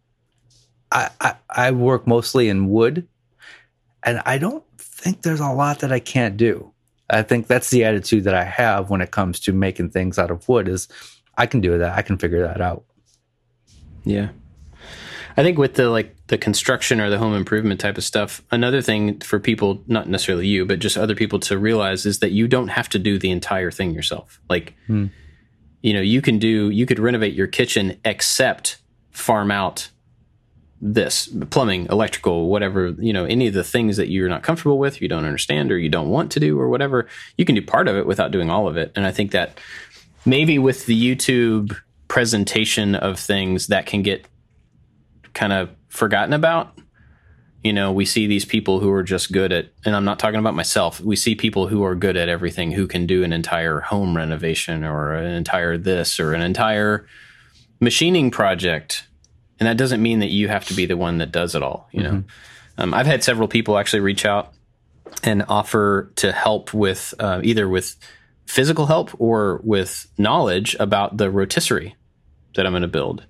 I, I I work mostly in wood, and I don't think there's a lot that I can't do. I think that's the attitude that I have when it comes to making things out of wood. Is I can do that. I can figure that out. yeah. I think with the like the construction or the home improvement type of stuff, another thing for people, not necessarily you, but just other people to realize is that you don't have to do the entire thing yourself. Like, Hmm. you know, you can do, you could renovate your kitchen except farm out this plumbing, electrical, whatever, you know, any of the things that you're not comfortable with, you don't understand, or you don't want to do, or whatever. You can do part of it without doing all of it. And I think that maybe with the YouTube presentation of things that can get kind of forgotten about. You know, we see these people who are just good at, and I'm not talking about myself. We see people who are good at everything who can do an entire home renovation or an entire this or an entire machining project. And that doesn't mean that you have to be the one that does it all. You know, um, I've had several people actually reach out and offer to help with uh, either with physical help or with knowledge about the rotisserie that I'm going to build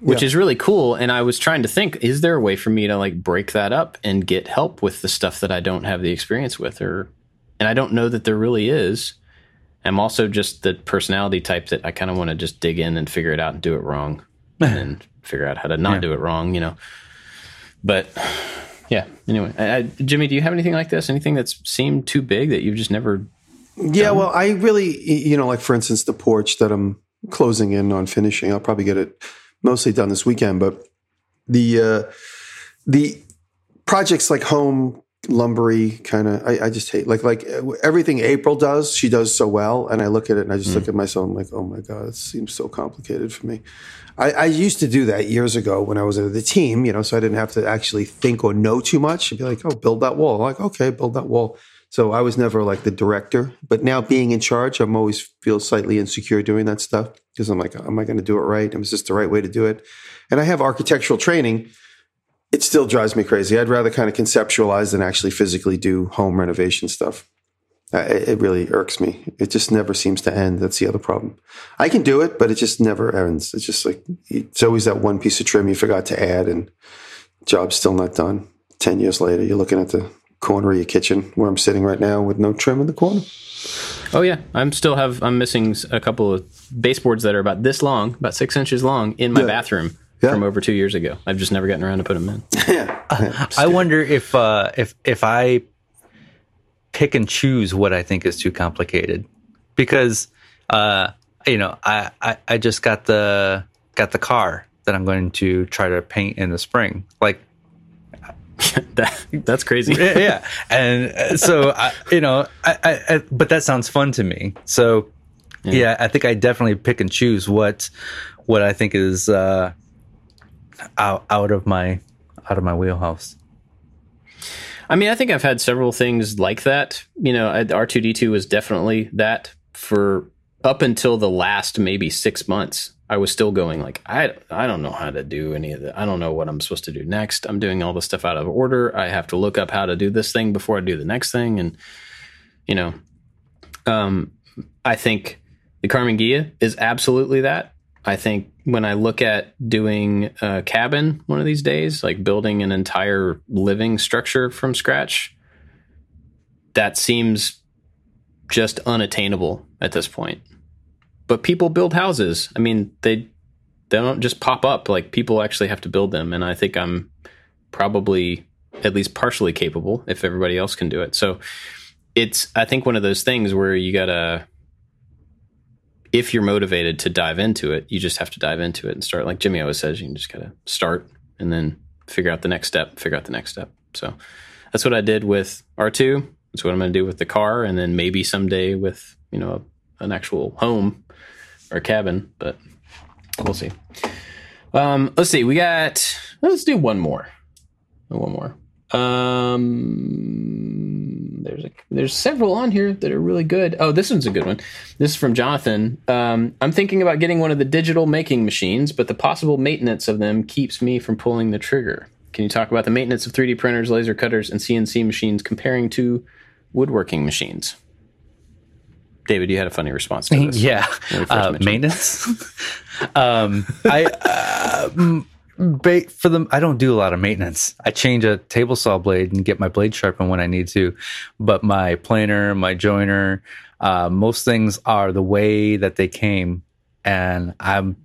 which Yeah. is really cool. And I was trying to think, is there a way for me to like break that up and get help with the stuff that I don't have the experience with? Or, and I don't know that there really is. I'm also just the personality type that I kind of want to just dig in and figure it out and do it wrong and then figure out how to not Yeah. do it wrong, you know. But yeah, anyway, I, I, Jimmy, do you have anything like this? Anything that's seemed too big that you've just never Yeah, well, I really, you know, like for instance, the porch that I'm closing in on finishing, I'll probably get it mostly done this weekend. But the uh, the projects like home lumbery kind of, I, I just hate like like everything April does. She does so well, and I look at it and I just look at myself. I'm like, oh my god, it seems so complicated for me. I, I used to do that years ago when I was at the team, you know, so I didn't have to actually think or know too much. I'd be like, oh, build that wall. like, okay, build that wall. So I was never like the director, but now being in charge, I'm always feel slightly insecure doing that stuff because I'm like, am I going to do it right? Is this the right way to do it? And I have architectural training. It still drives me crazy. I'd rather kind of conceptualize than actually physically do home renovation stuff. Uh, It it really irks me. It just never seems to end. That's the other problem. I can do it, but it just never ends. It's just like it's always that one piece of trim you forgot to add, and job's still not done. Ten years later, you're looking at the corner of your kitchen where I'm sitting right now with no trim in the corner. Oh yeah, I'm still have I'm missing a couple of baseboards that are about this long, about six inches long, in my Yeah. bathroom Yeah. from over two years ago. I've just never gotten around to put them in. yeah, I wonder if uh, if if I pick and choose what I think is too complicated, because uh, you know I, I I just got the got the car that I'm going to try to paint in the spring. Like that, that's crazy. yeah, yeah. and uh, so I, you know, I, I, but that sounds fun to me. So yeah. I think I definitely pick and choose what what I think is uh, out out of my out of my wheelhouse. I mean, I think I've had several things like that. You know, R two D two was definitely that for up until the last maybe six months. I was still going like I I don't know how to do any of that. I don't know what I'm supposed to do next. I'm doing all the stuff out of order. I have to look up how to do this thing before I do the next thing, and you know, um, I think the Karmann Ghia is absolutely that. I think when I look at doing a cabin one of these days, like building an entire living structure from scratch, that seems just unattainable at this point. But people build houses. I mean, they they don't just pop up. Like people actually have to build them, and I think I'm probably at least partially capable if everybody else can do it. So it's I think one of those things where you gotta if you're motivated to dive into it, you just have to dive into it and start. Like Jimmy always says, you can just gotta start and then figure out the next step, figure out the next step. So that's what I did with R2. That's what I'm to do with the car, and then maybe someday with you know an actual home or cabin. But we'll see. Um, let's see. We got. Let's do one more. One more. Um, there's a there's several on here that are really good. Oh, this one's a good one. This is from Jonathan. Um, I'm thinking about getting one of the digital making machines, but the possible maintenance of them keeps me from pulling the trigger. Can you talk about the maintenance of 3D printers, laser cutters, and CNC machines comparing to woodworking machines? David, you had a funny response to this. yeah, when we first uh, maintenance. um, I uh, ba- for them. I don't do a lot of maintenance. I change a table saw blade and get my blade sharpened when I need to, but my planer, my jointer, uh, most things are the way that they came, and I'm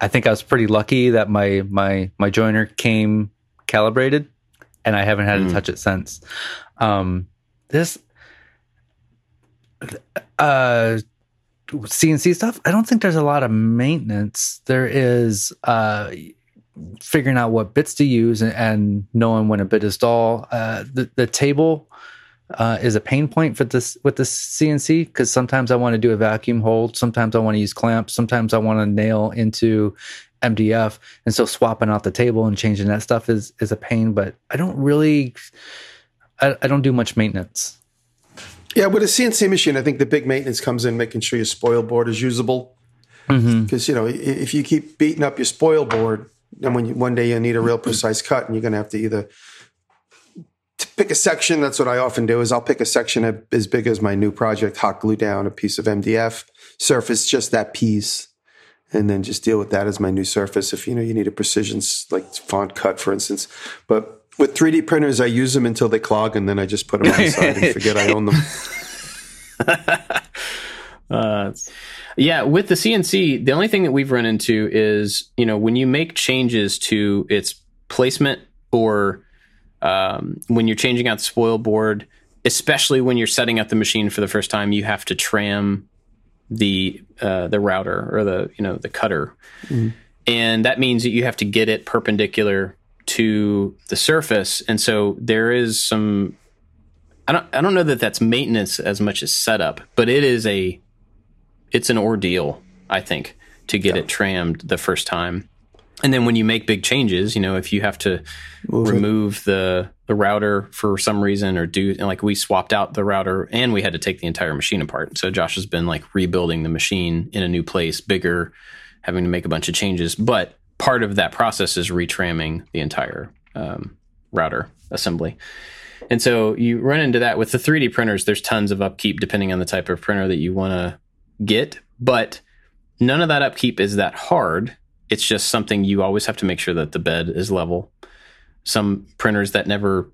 I think I was pretty lucky that my my my jointer came calibrated, and I haven't had to touch it since. Um, this uh CNC stuff, I don't think there's a lot of maintenance. There is uh figuring out what bits to use and, and knowing when a bit is dull. Uh, the the table uh, is a pain point for this with the CNC because sometimes I want to do a vacuum hold, sometimes I want to use clamps, sometimes I want to nail into MDF, and so swapping out the table and changing that stuff is is a pain. But I don't really, I, I don't do much maintenance. Yeah, with a CNC machine, I think the big maintenance comes in making sure your spoil board is usable. Because you know, if you keep beating up your spoil board, then when you, one day you need a real precise cut, and you're going to have to either to pick a section. That's what I often do. Is I'll pick a section as big as my new project, hot glue down a piece of MDF surface, just that piece, and then just deal with that as my new surface. If you know you need a precision like font cut, for instance, but with 3D printers, I use them until they clog, and then I just put them on the side and forget I own them. Uh, yeah, with the CNC, the only thing that we've run into is, you know, when you make changes to its placement or um, when you're changing out the spoil board, especially when you're setting up the machine for the first time, you have to tram the uh, the router or the you know the cutter, and that means that you have to get it perpendicular to the surface, and so there is some I don't I don't know that that's maintenance as much as setup, but it is a it's an ordeal, I think, to get it trammed the first time. And then when you make big changes, you know, if you have to remove the the router for some reason or do and like we swapped out the router and we had to take the entire machine apart. So Josh has been like rebuilding the machine in a new place, bigger, having to make a bunch of changes. But part of that process is retramming the entire um, router assembly. And so you run into that with the 3D printers. There's tons of upkeep depending on the type of printer that you want to get, but none of that upkeep is that hard. It's just something you always have to make sure that the bed is level. Some printers that never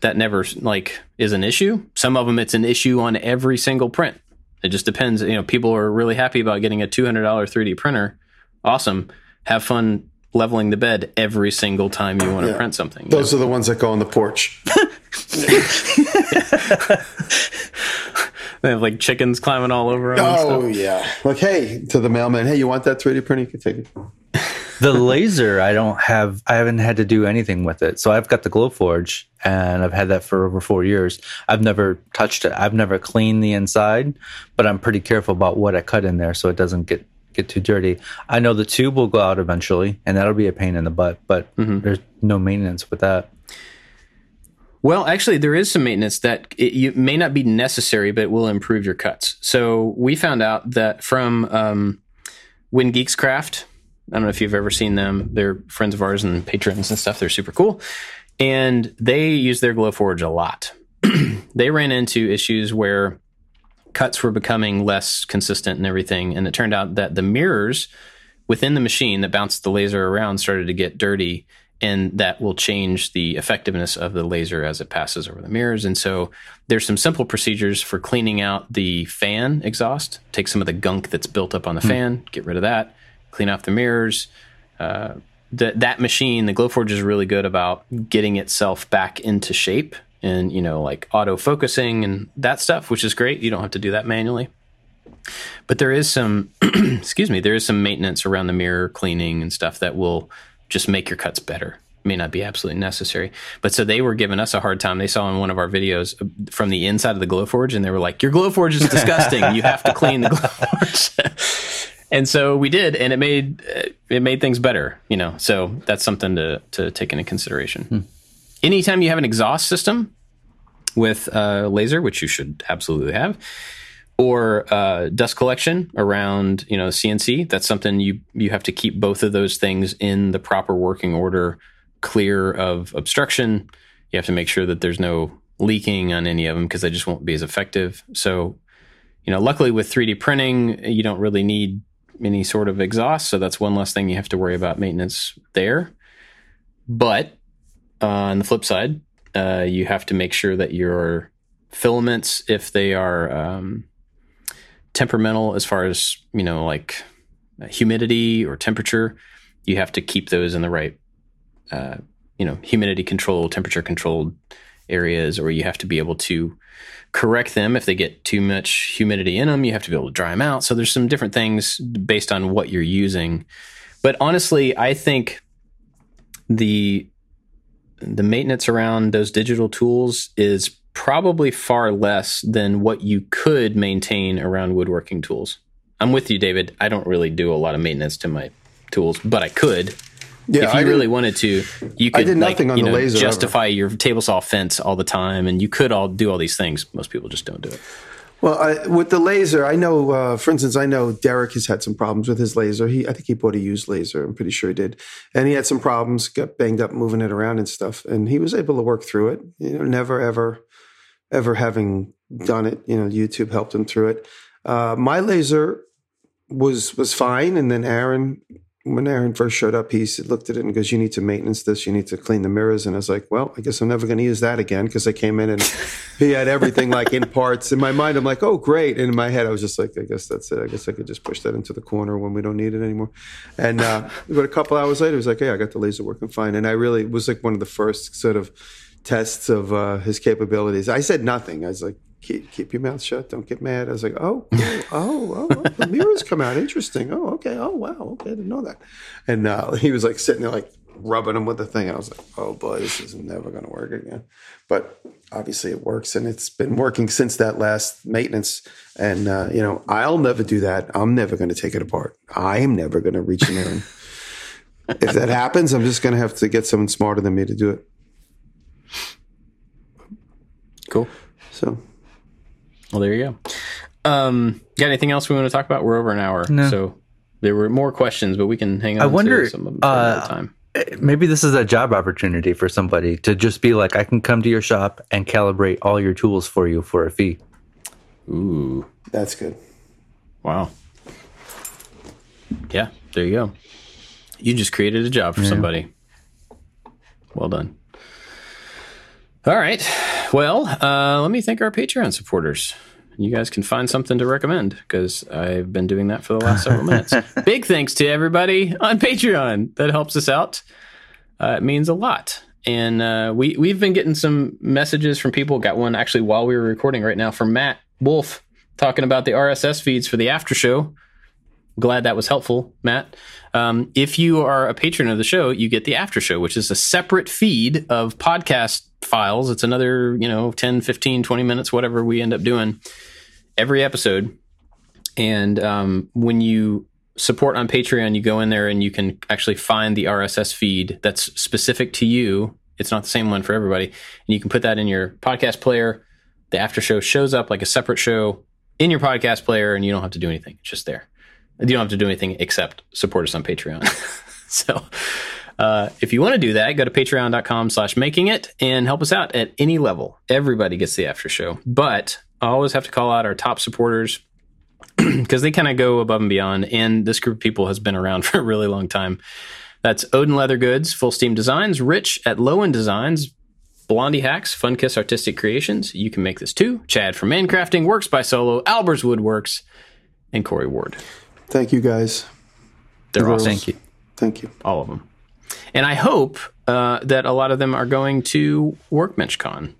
that never like is an issue. Some of them it's an issue on every single print. It just depends. You know, people are really happy about getting a two hundred dollar 3D printer. Awesome. Have fun leveling the bed every single time you want to Yeah. print something. you know? Those are the ones that go on the porch. They have like chickens climbing all over them. and Oh stuff. yeah. Like, hey, to the mailman, hey, you want that 3D printer? You can take it. The laser, I don't have, I haven't had to do anything with it. So I've got the Glowforge and I've had that for over four years. I've never touched it. I've never cleaned the inside, but I'm pretty careful about what I cut in there so it doesn't get, get too dirty. I know the tube will go out eventually and that'll be a pain in the butt, but mm-hmm. there's no maintenance with that. Well, actually, there is some maintenance that it, you, may not be necessary, but will improve your cuts. So we found out that from um, When Geeks Craft. I don't know if you've ever seen them. They're friends of ours and patrons and stuff. They're super cool, and they use their Glowforge a lot. they ran into issues where cuts were becoming less consistent and everything, and it turned out that the mirrors within the machine that bounced the laser around started to get dirty and that will change the effectiveness of the laser as it passes over the mirrors. And so there's some simple procedures for cleaning out the fan exhaust. Take some of the gunk that's built up on the fan get rid of that clean off the mirrors. Uh, that that machine the glowforge is really good about getting itself back into shape and you know like auto focusing and that stuff which is great. You don't have to do that manually. But there is some excuse me there is some maintenance around the mirror cleaning and stuff that will just make your cuts better. May not be absolutely necessary. But so they were giving us a hard time. They saw in one of our videos uh, from the inside of the glowforge and they were like your glowforge is disgusting. You have to clean the glowforge. And so we did and it made uh, it made things better you know? So that's something to to take into consideration. Anytime you have an exhaust system with uh, laser which you should absolutely have or uh, dust collection around you know CNC. That's something you you have to keep both of those things in the proper working order, clear of obstruction. You have to make sure that there's no leaking on any of them because they just won't be as effective. So, you know, luckily with 3D printing, you don't really need any sort of exhaust, so that's one less thing you have to worry about maintenance there. But uh, on the flip side, uh, you have to make sure that your filaments, if they are um, temperamental as far as you know like humidity or temperature, you have to keep those in the right, uh, you know, humidity control, temperature controlled areas, or you have to be able to correct them if they get too much humidity in them. You have to be able to dry them out. So there's some different things based on what you're using. But honestly, I think the the maintenance around those digital tools is probably far less than what you could maintain around woodworking tools. I'm with you, David. I don't really do a lot of maintenance to my tools, but I could. Yeah, if you I really did- wanted to, you I could like, nothing on you the know, laser ever. justify your table saw fence all the time, and you could all do all these things. Most people just don't do it. Well, I, with the laser, I know. Uh, for instance, I know Derek has had some problems with his laser. He, I think he bought a used laser. I'm pretty sure he did, and he had some problems, got banged up moving it around and stuff. And he was able to work through it. You know, never ever, ever having done it. You know, YouTube helped him through it. Uh, my laser was was fine, and then Aaron. When Aaron first showed up, he looked at it and goes, "You need to maintenance this. You need to clean the mirrors." And I was like, "Well, I guess I'm never going to use that again." Because I came in and he had everything like in parts. In my mind, I'm like, "Oh, great!" And in my head, I was just like, "I guess that's it. I guess I could just push that into the corner when we don't need it anymore." And uh, but a couple hours later, he was like, "Hey, I got the laser working fine." And I really was like one of the first sort of tests of uh, his capabilities. I said nothing. I was like, keep, keep your mouth shut. Don't get mad. I was like, oh, oh, oh, oh, the mirrors come out. Interesting. Oh, okay. Oh, wow. Okay. I didn't know that. And uh, he was like sitting there, like rubbing him with the thing. I was like, oh, boy, this is never going to work again. But obviously it works. And it's been working since that last maintenance. And, uh, you know, I'll never do that. I'm never going to take it apart. I am never going to reach in there. If that happens, I'm just going to have to get someone smarter than me to do it. Cool. So. Well, there you go. Um, got anything else we want to talk about? We're over an hour, No. so there were more questions, but we can hang on. I wonder, to some of them for uh, time. Maybe this is a job opportunity for somebody to just be like, I can come to your shop and calibrate all your tools for you for a fee. Ooh, That's good. wow. Yeah, there you go. You just created a job for somebody. Well done. All right. Well, uh, let me thank our Patreon supporters. You guys can find something to recommend because I've been doing that for the last several minutes. Big thanks to everybody on Patreon that helps us out. Uh, it means a lot. And uh, we we've been getting some messages from people. Got one actually while we were recording right now from Matt Wolf talking about the RSS feeds for the after show. Glad that was helpful, Matt. Um, if you are a patron of the show, you get the after show, which is a separate feed of podcast files. It's another, you know, 10, 15, 20 minutes, whatever we end up doing every episode. And um, when you support on Patreon, you go in there and you can actually find the RSS feed that's specific to you. It's not the same one for everybody. And you can put that in your podcast player. The after show shows up like a separate show in your podcast player, and you don't have to do anything. It's just there. You don't have to do anything except support us on Patreon. so uh, if you want to do that, go to patreon.com slash making it and help us out at any level. Everybody gets the after show. But I always have to call out our top supporters because they kind of go above and beyond. And this group of people has been around for a really long time. That's Odin Leather Goods, Full Steam Designs, Rich at Lowen Designs, Blondie Hacks, Fun Kiss Artistic Creations. You can make this too. Chad from Mancrafting, Works by Solo, Albers Woodworks, and Corey Ward. Thank you guys. They're Girls. awesome. Thank you. Thank you. all of them. And I hope uh, that a lot of them are going to WorkbenchCon.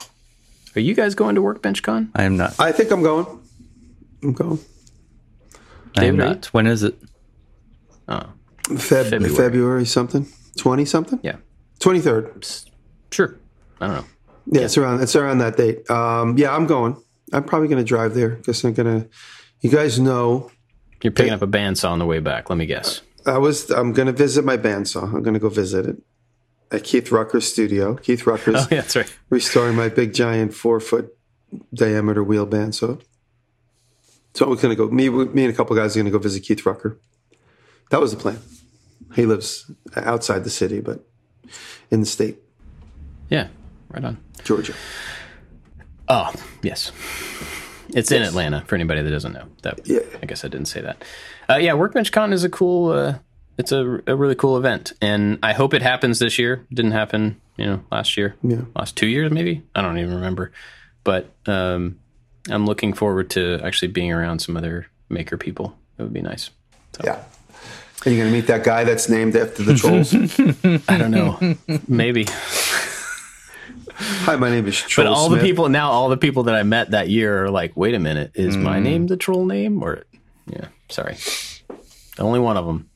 Are you guys going to WorkbenchCon? I am not. I think I'm going. I'm going. I am David, are you? not. When is it? Oh, Feb- February. February. something. Twenty something. yeah, Twenty third. sure. I don't know. Yeah, it's around. It's around that date. Um, yeah, I'm going. I'm probably going to drive there because I'm going to. You guys know You're picking up a bandsaw on the way back. Let me guess. I was. I'm going to visit my bandsaw. I'm going to go visit it at Keith Rucker's studio. Keith Rucker's Oh, yeah, that's right. restoring my big giant four foot diameter wheel bandsaw. So we're going to go. Me, me, and a couple guys are going to go visit Keith Rucker. That was the plan. He lives outside the city, but in the state, Yeah, right on. Georgia. Oh, yes. It's in Atlanta for anybody that doesn't know. That Yeah. I guess I didn't say that. Uh, yeah, WorkbenchCon is a cool. Uh, it's a, a really cool event, and I hope it happens this year. Didn't happen, you know, last year. Yeah. last two years maybe. I don't even remember, but um, I'm looking forward to actually being around some other maker people. It would be nice. So, Yeah. Are you going to meet that guy that's named after the trolls? I don't know. Maybe. Hi, my name is Troll But all the people now, all the people that I met that year are like, wait a minute, is my mm. name the troll name? Or, yeah, sorry. Only one of them.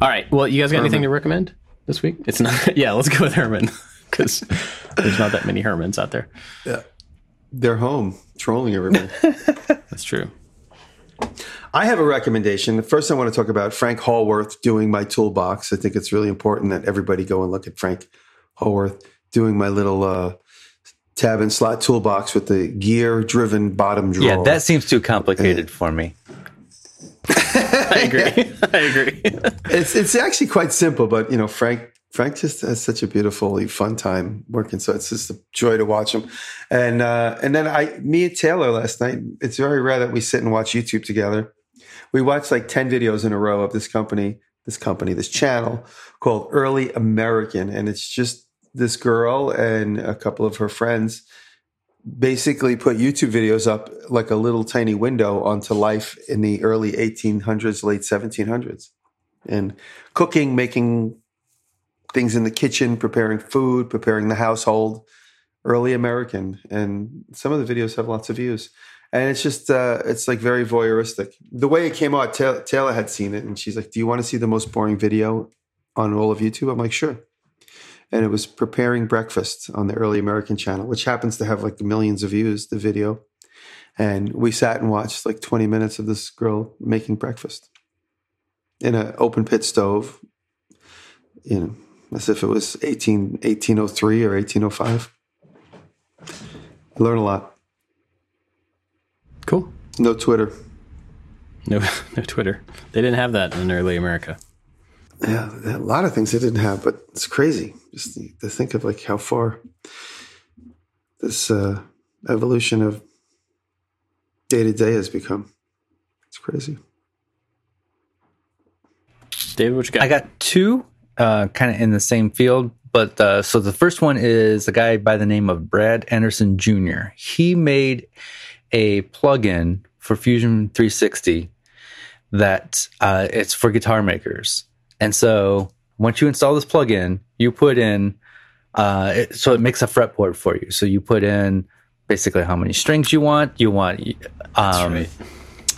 All right. Well, you guys got anything to recommend this week? It's not, yeah, let's go with Herman because there's not that many Hermans out there. Yeah, they're home trolling everybody. That's true. I have a recommendation. First, I want to talk about Frank Howarth doing my toolbox. I think it's really important that everybody go and look at Frank Howarth doing my little uh, tab and slot toolbox with the gear driven bottom drawer. Yeah, that seems too complicated for me. I agree. I agree. it's it's actually quite simple, but you know, Frank Frank just has such a beautifully fun time working. So it's just a joy to watch him. And uh, and then I, me and Taylor last night. It's very rare that we sit and watch YouTube together. We watched like ten videos in a row of this company, this company, this channel called Early American, and it's just this girl and a couple of her friends basically put YouTube videos up like a little tiny window onto life in the early 1800s, late 1700s, and cooking, making things in the kitchen, preparing food, preparing the household. Early American, and some of the videos have lots of views, and it's just uh, it's like very voyeuristic. The way it came out, Ta- Taylor had seen it, and she's like, "Do you want to see the most boring video on all of YouTube?" I'm like, "Sure." And it was preparing breakfast on the early American channel, which happens to have like millions of views, the video. And we sat and watched like 20 minutes of this girl making breakfast in an open pit stove, you know, as if it was 18, 1803 or 1805. I learned a lot. Cool. No Twitter. No, no Twitter. They didn't have that in early America. Yeah, a lot of things they didn't have, but it's crazy just to think of like how far this uh, evolution of day to day has become. It's crazy. David, what you got? I got two, uh, kind of in the same field. But uh, so the first one is a guy by the name of Brad Anderson Jr. He made a plugin for Fusion 360 that uh, it's for guitar makers. And so once you install this plugin, you put in, uh, it, so it makes a fretboard for you. So you put in basically how many strings you want. You want um, right.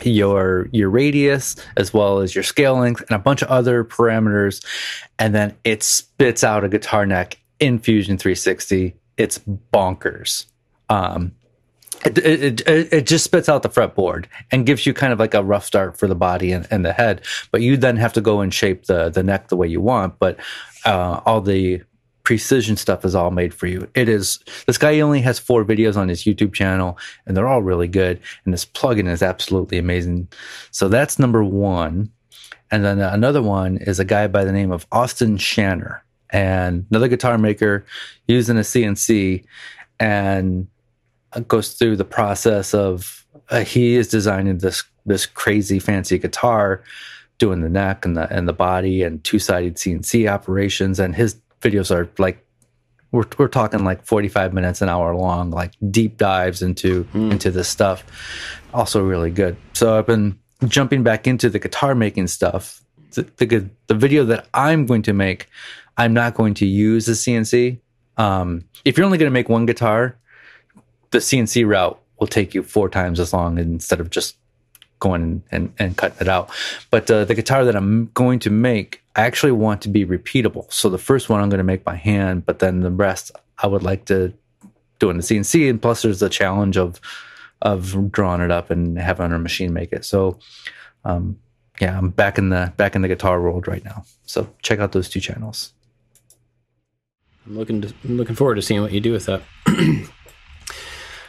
your your radius as well as your scale length and a bunch of other parameters, and then it spits out a guitar neck in Fusion 360. It's bonkers. Um, it, it, it, just spits out the fretboard and gives you kind of like a rough start for the body and, and the head, but you then have to go and shape the the neck the way you want. But uh, all the precision stuff is all made for you. It is this guy only has four videos on his YouTube channel, and they're all really good. And this plugin is absolutely amazing. So that's number one. And then another one is a guy by the name of Austin Shanner, and another guitar maker using a CNC, and goes through the process of uh, he is designing this this crazy fancy guitar, doing the neck and the and the body and two sided CNC operations, and his videos are like we're we're talking like forty five minutes an hour long, like deep dives into into this stuff. Also really good. So I've been jumping back into the guitar making stuff. The, the the video that I'm going to make, I'm not going to use the CNC. Um, if you're only going to make one guitar, the CNC route will take you four times as long instead of just going and, and cutting it out. But uh, the guitar that I'm going to make, I actually want to be repeatable. So the first one I'm going to make by hand, but then the rest I would like to do in the CNC. And plus, there's the challenge of of drawing it up and having our machine make it. So, um, yeah, I'm back in the back in the guitar world right now. So check out those two channels. I'm looking to, I'm looking forward to seeing what you do with that.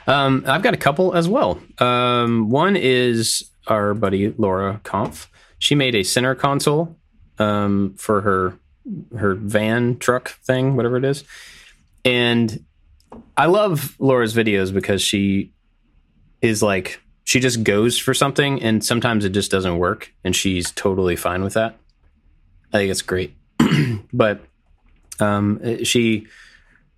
um, I've got a couple as well. Um, one is our buddy Laura Kampf. She made a center console um, for her her van truck thing, whatever it is, and I love Laura's videos because she is like she just goes for something, and sometimes it just doesn't work, and she's totally fine with that. I think it's great, but um, she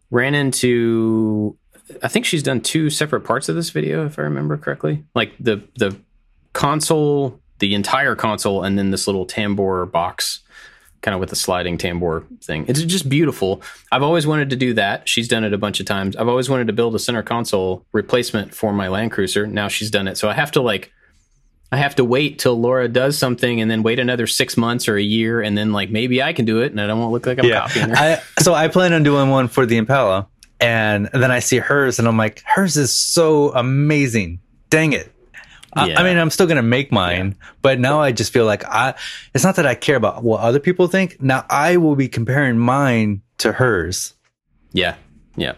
ran into i think she's done two separate parts of this video if i remember correctly like the the console the entire console and then this little tambour box kind of with a sliding tambour thing. It's just beautiful. I've always wanted to do that. She's done it a bunch of times. I've always wanted to build a center console replacement for my Land Cruiser. Now she's done it. So I have to like I have to wait till Laura does something and then wait another six months or a year and then like maybe I can do it and I don't want to look like I'm copying her. I, so I plan on doing one for the Impala, and then I see hers, and I'm like, hers is so amazing. Dang it. I- Yeah. I, mean, I'm still gonna make mine, but now I just feel like I. It's not that I care about what other people think. Now I will be comparing mine to hers. Yeah, yeah.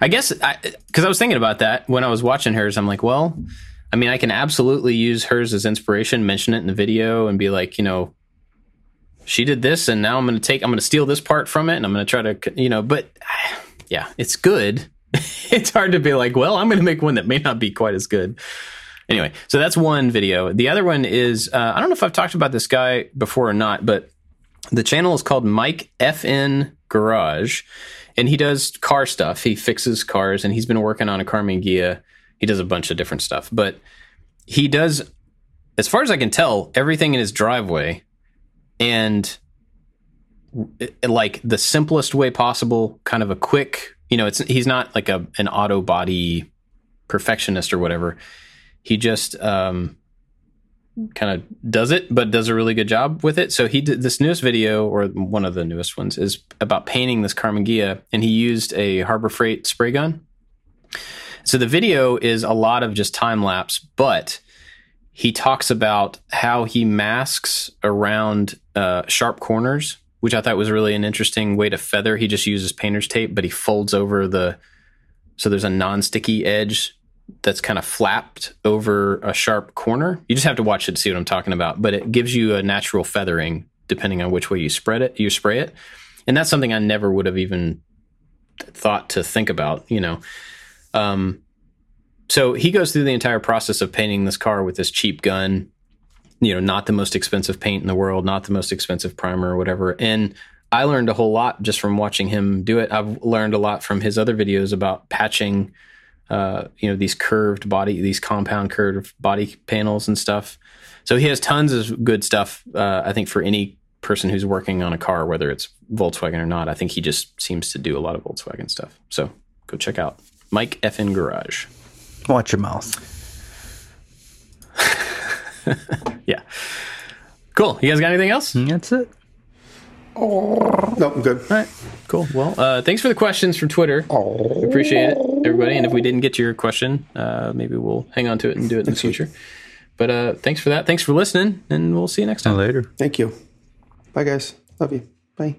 I guess I, because I, was thinking about that when I was watching hers. I'm like, well, I mean, I can absolutely use hers as inspiration, mention it in the video, and be like, you know, she did this, and now I'm going to take, I'm going to steal this part from it, and I'm going to try to, you know, but yeah, it's good. it's hard to be like, well, I'm going to make one that may not be quite as good. Anyway, so that's one video. The other one is uh, I don't know if I've talked about this guy before or not, but the channel is called Mike FN Garage, and he does car stuff. He fixes cars, and he's been working on a Karmann Ghia. He does a bunch of different stuff, but he does, as far as I can tell, everything in his driveway, and like the simplest way possible. Kind of a quick, you know, it's he's not like a an auto body perfectionist or whatever. He just um, kind of does it, but does a really good job with it. So he did this newest video, or one of the newest ones, is about painting this Karmann Ghia, and he used a Harbor Freight spray gun. So the video is a lot of just time lapse, but he talks about how he masks around uh, sharp corners, which I thought was really an interesting way to feather. He just uses painter's tape, but he folds over the so there's a non-sticky edge that's kind of flapped over a sharp corner. You just have to watch it to see what I'm talking about, but it gives you a natural feathering depending on which way you spread it, you spray it. And that's something I never would have even thought to think about, you know. Um so he goes through the entire process of painting this car with this cheap gun, you know, not the most expensive paint in the world, not the most expensive primer or whatever. And I learned a whole lot just from watching him do it. I've learned a lot from his other videos about patching uh, you know, these curved body, these compound curved body panels and stuff. So he has tons of good stuff. Uh, I think for any person who's working on a car, whether it's Volkswagen or not, I think he just seems to do a lot of Volkswagen stuff. So go check out Mike FN Garage. Watch your mouth. Yeah. Cool. You guys got anything else? That's it. No, I'm good. All right. Cool. Well, uh, thanks for the questions from Twitter. Appreciate it, everybody. And if we didn't get to your question, uh, maybe we'll hang on to it and do it in the future. But uh, thanks for that. Thanks for listening, and we'll see you next time. Later. Thank you. Bye, guys. Love you. Bye.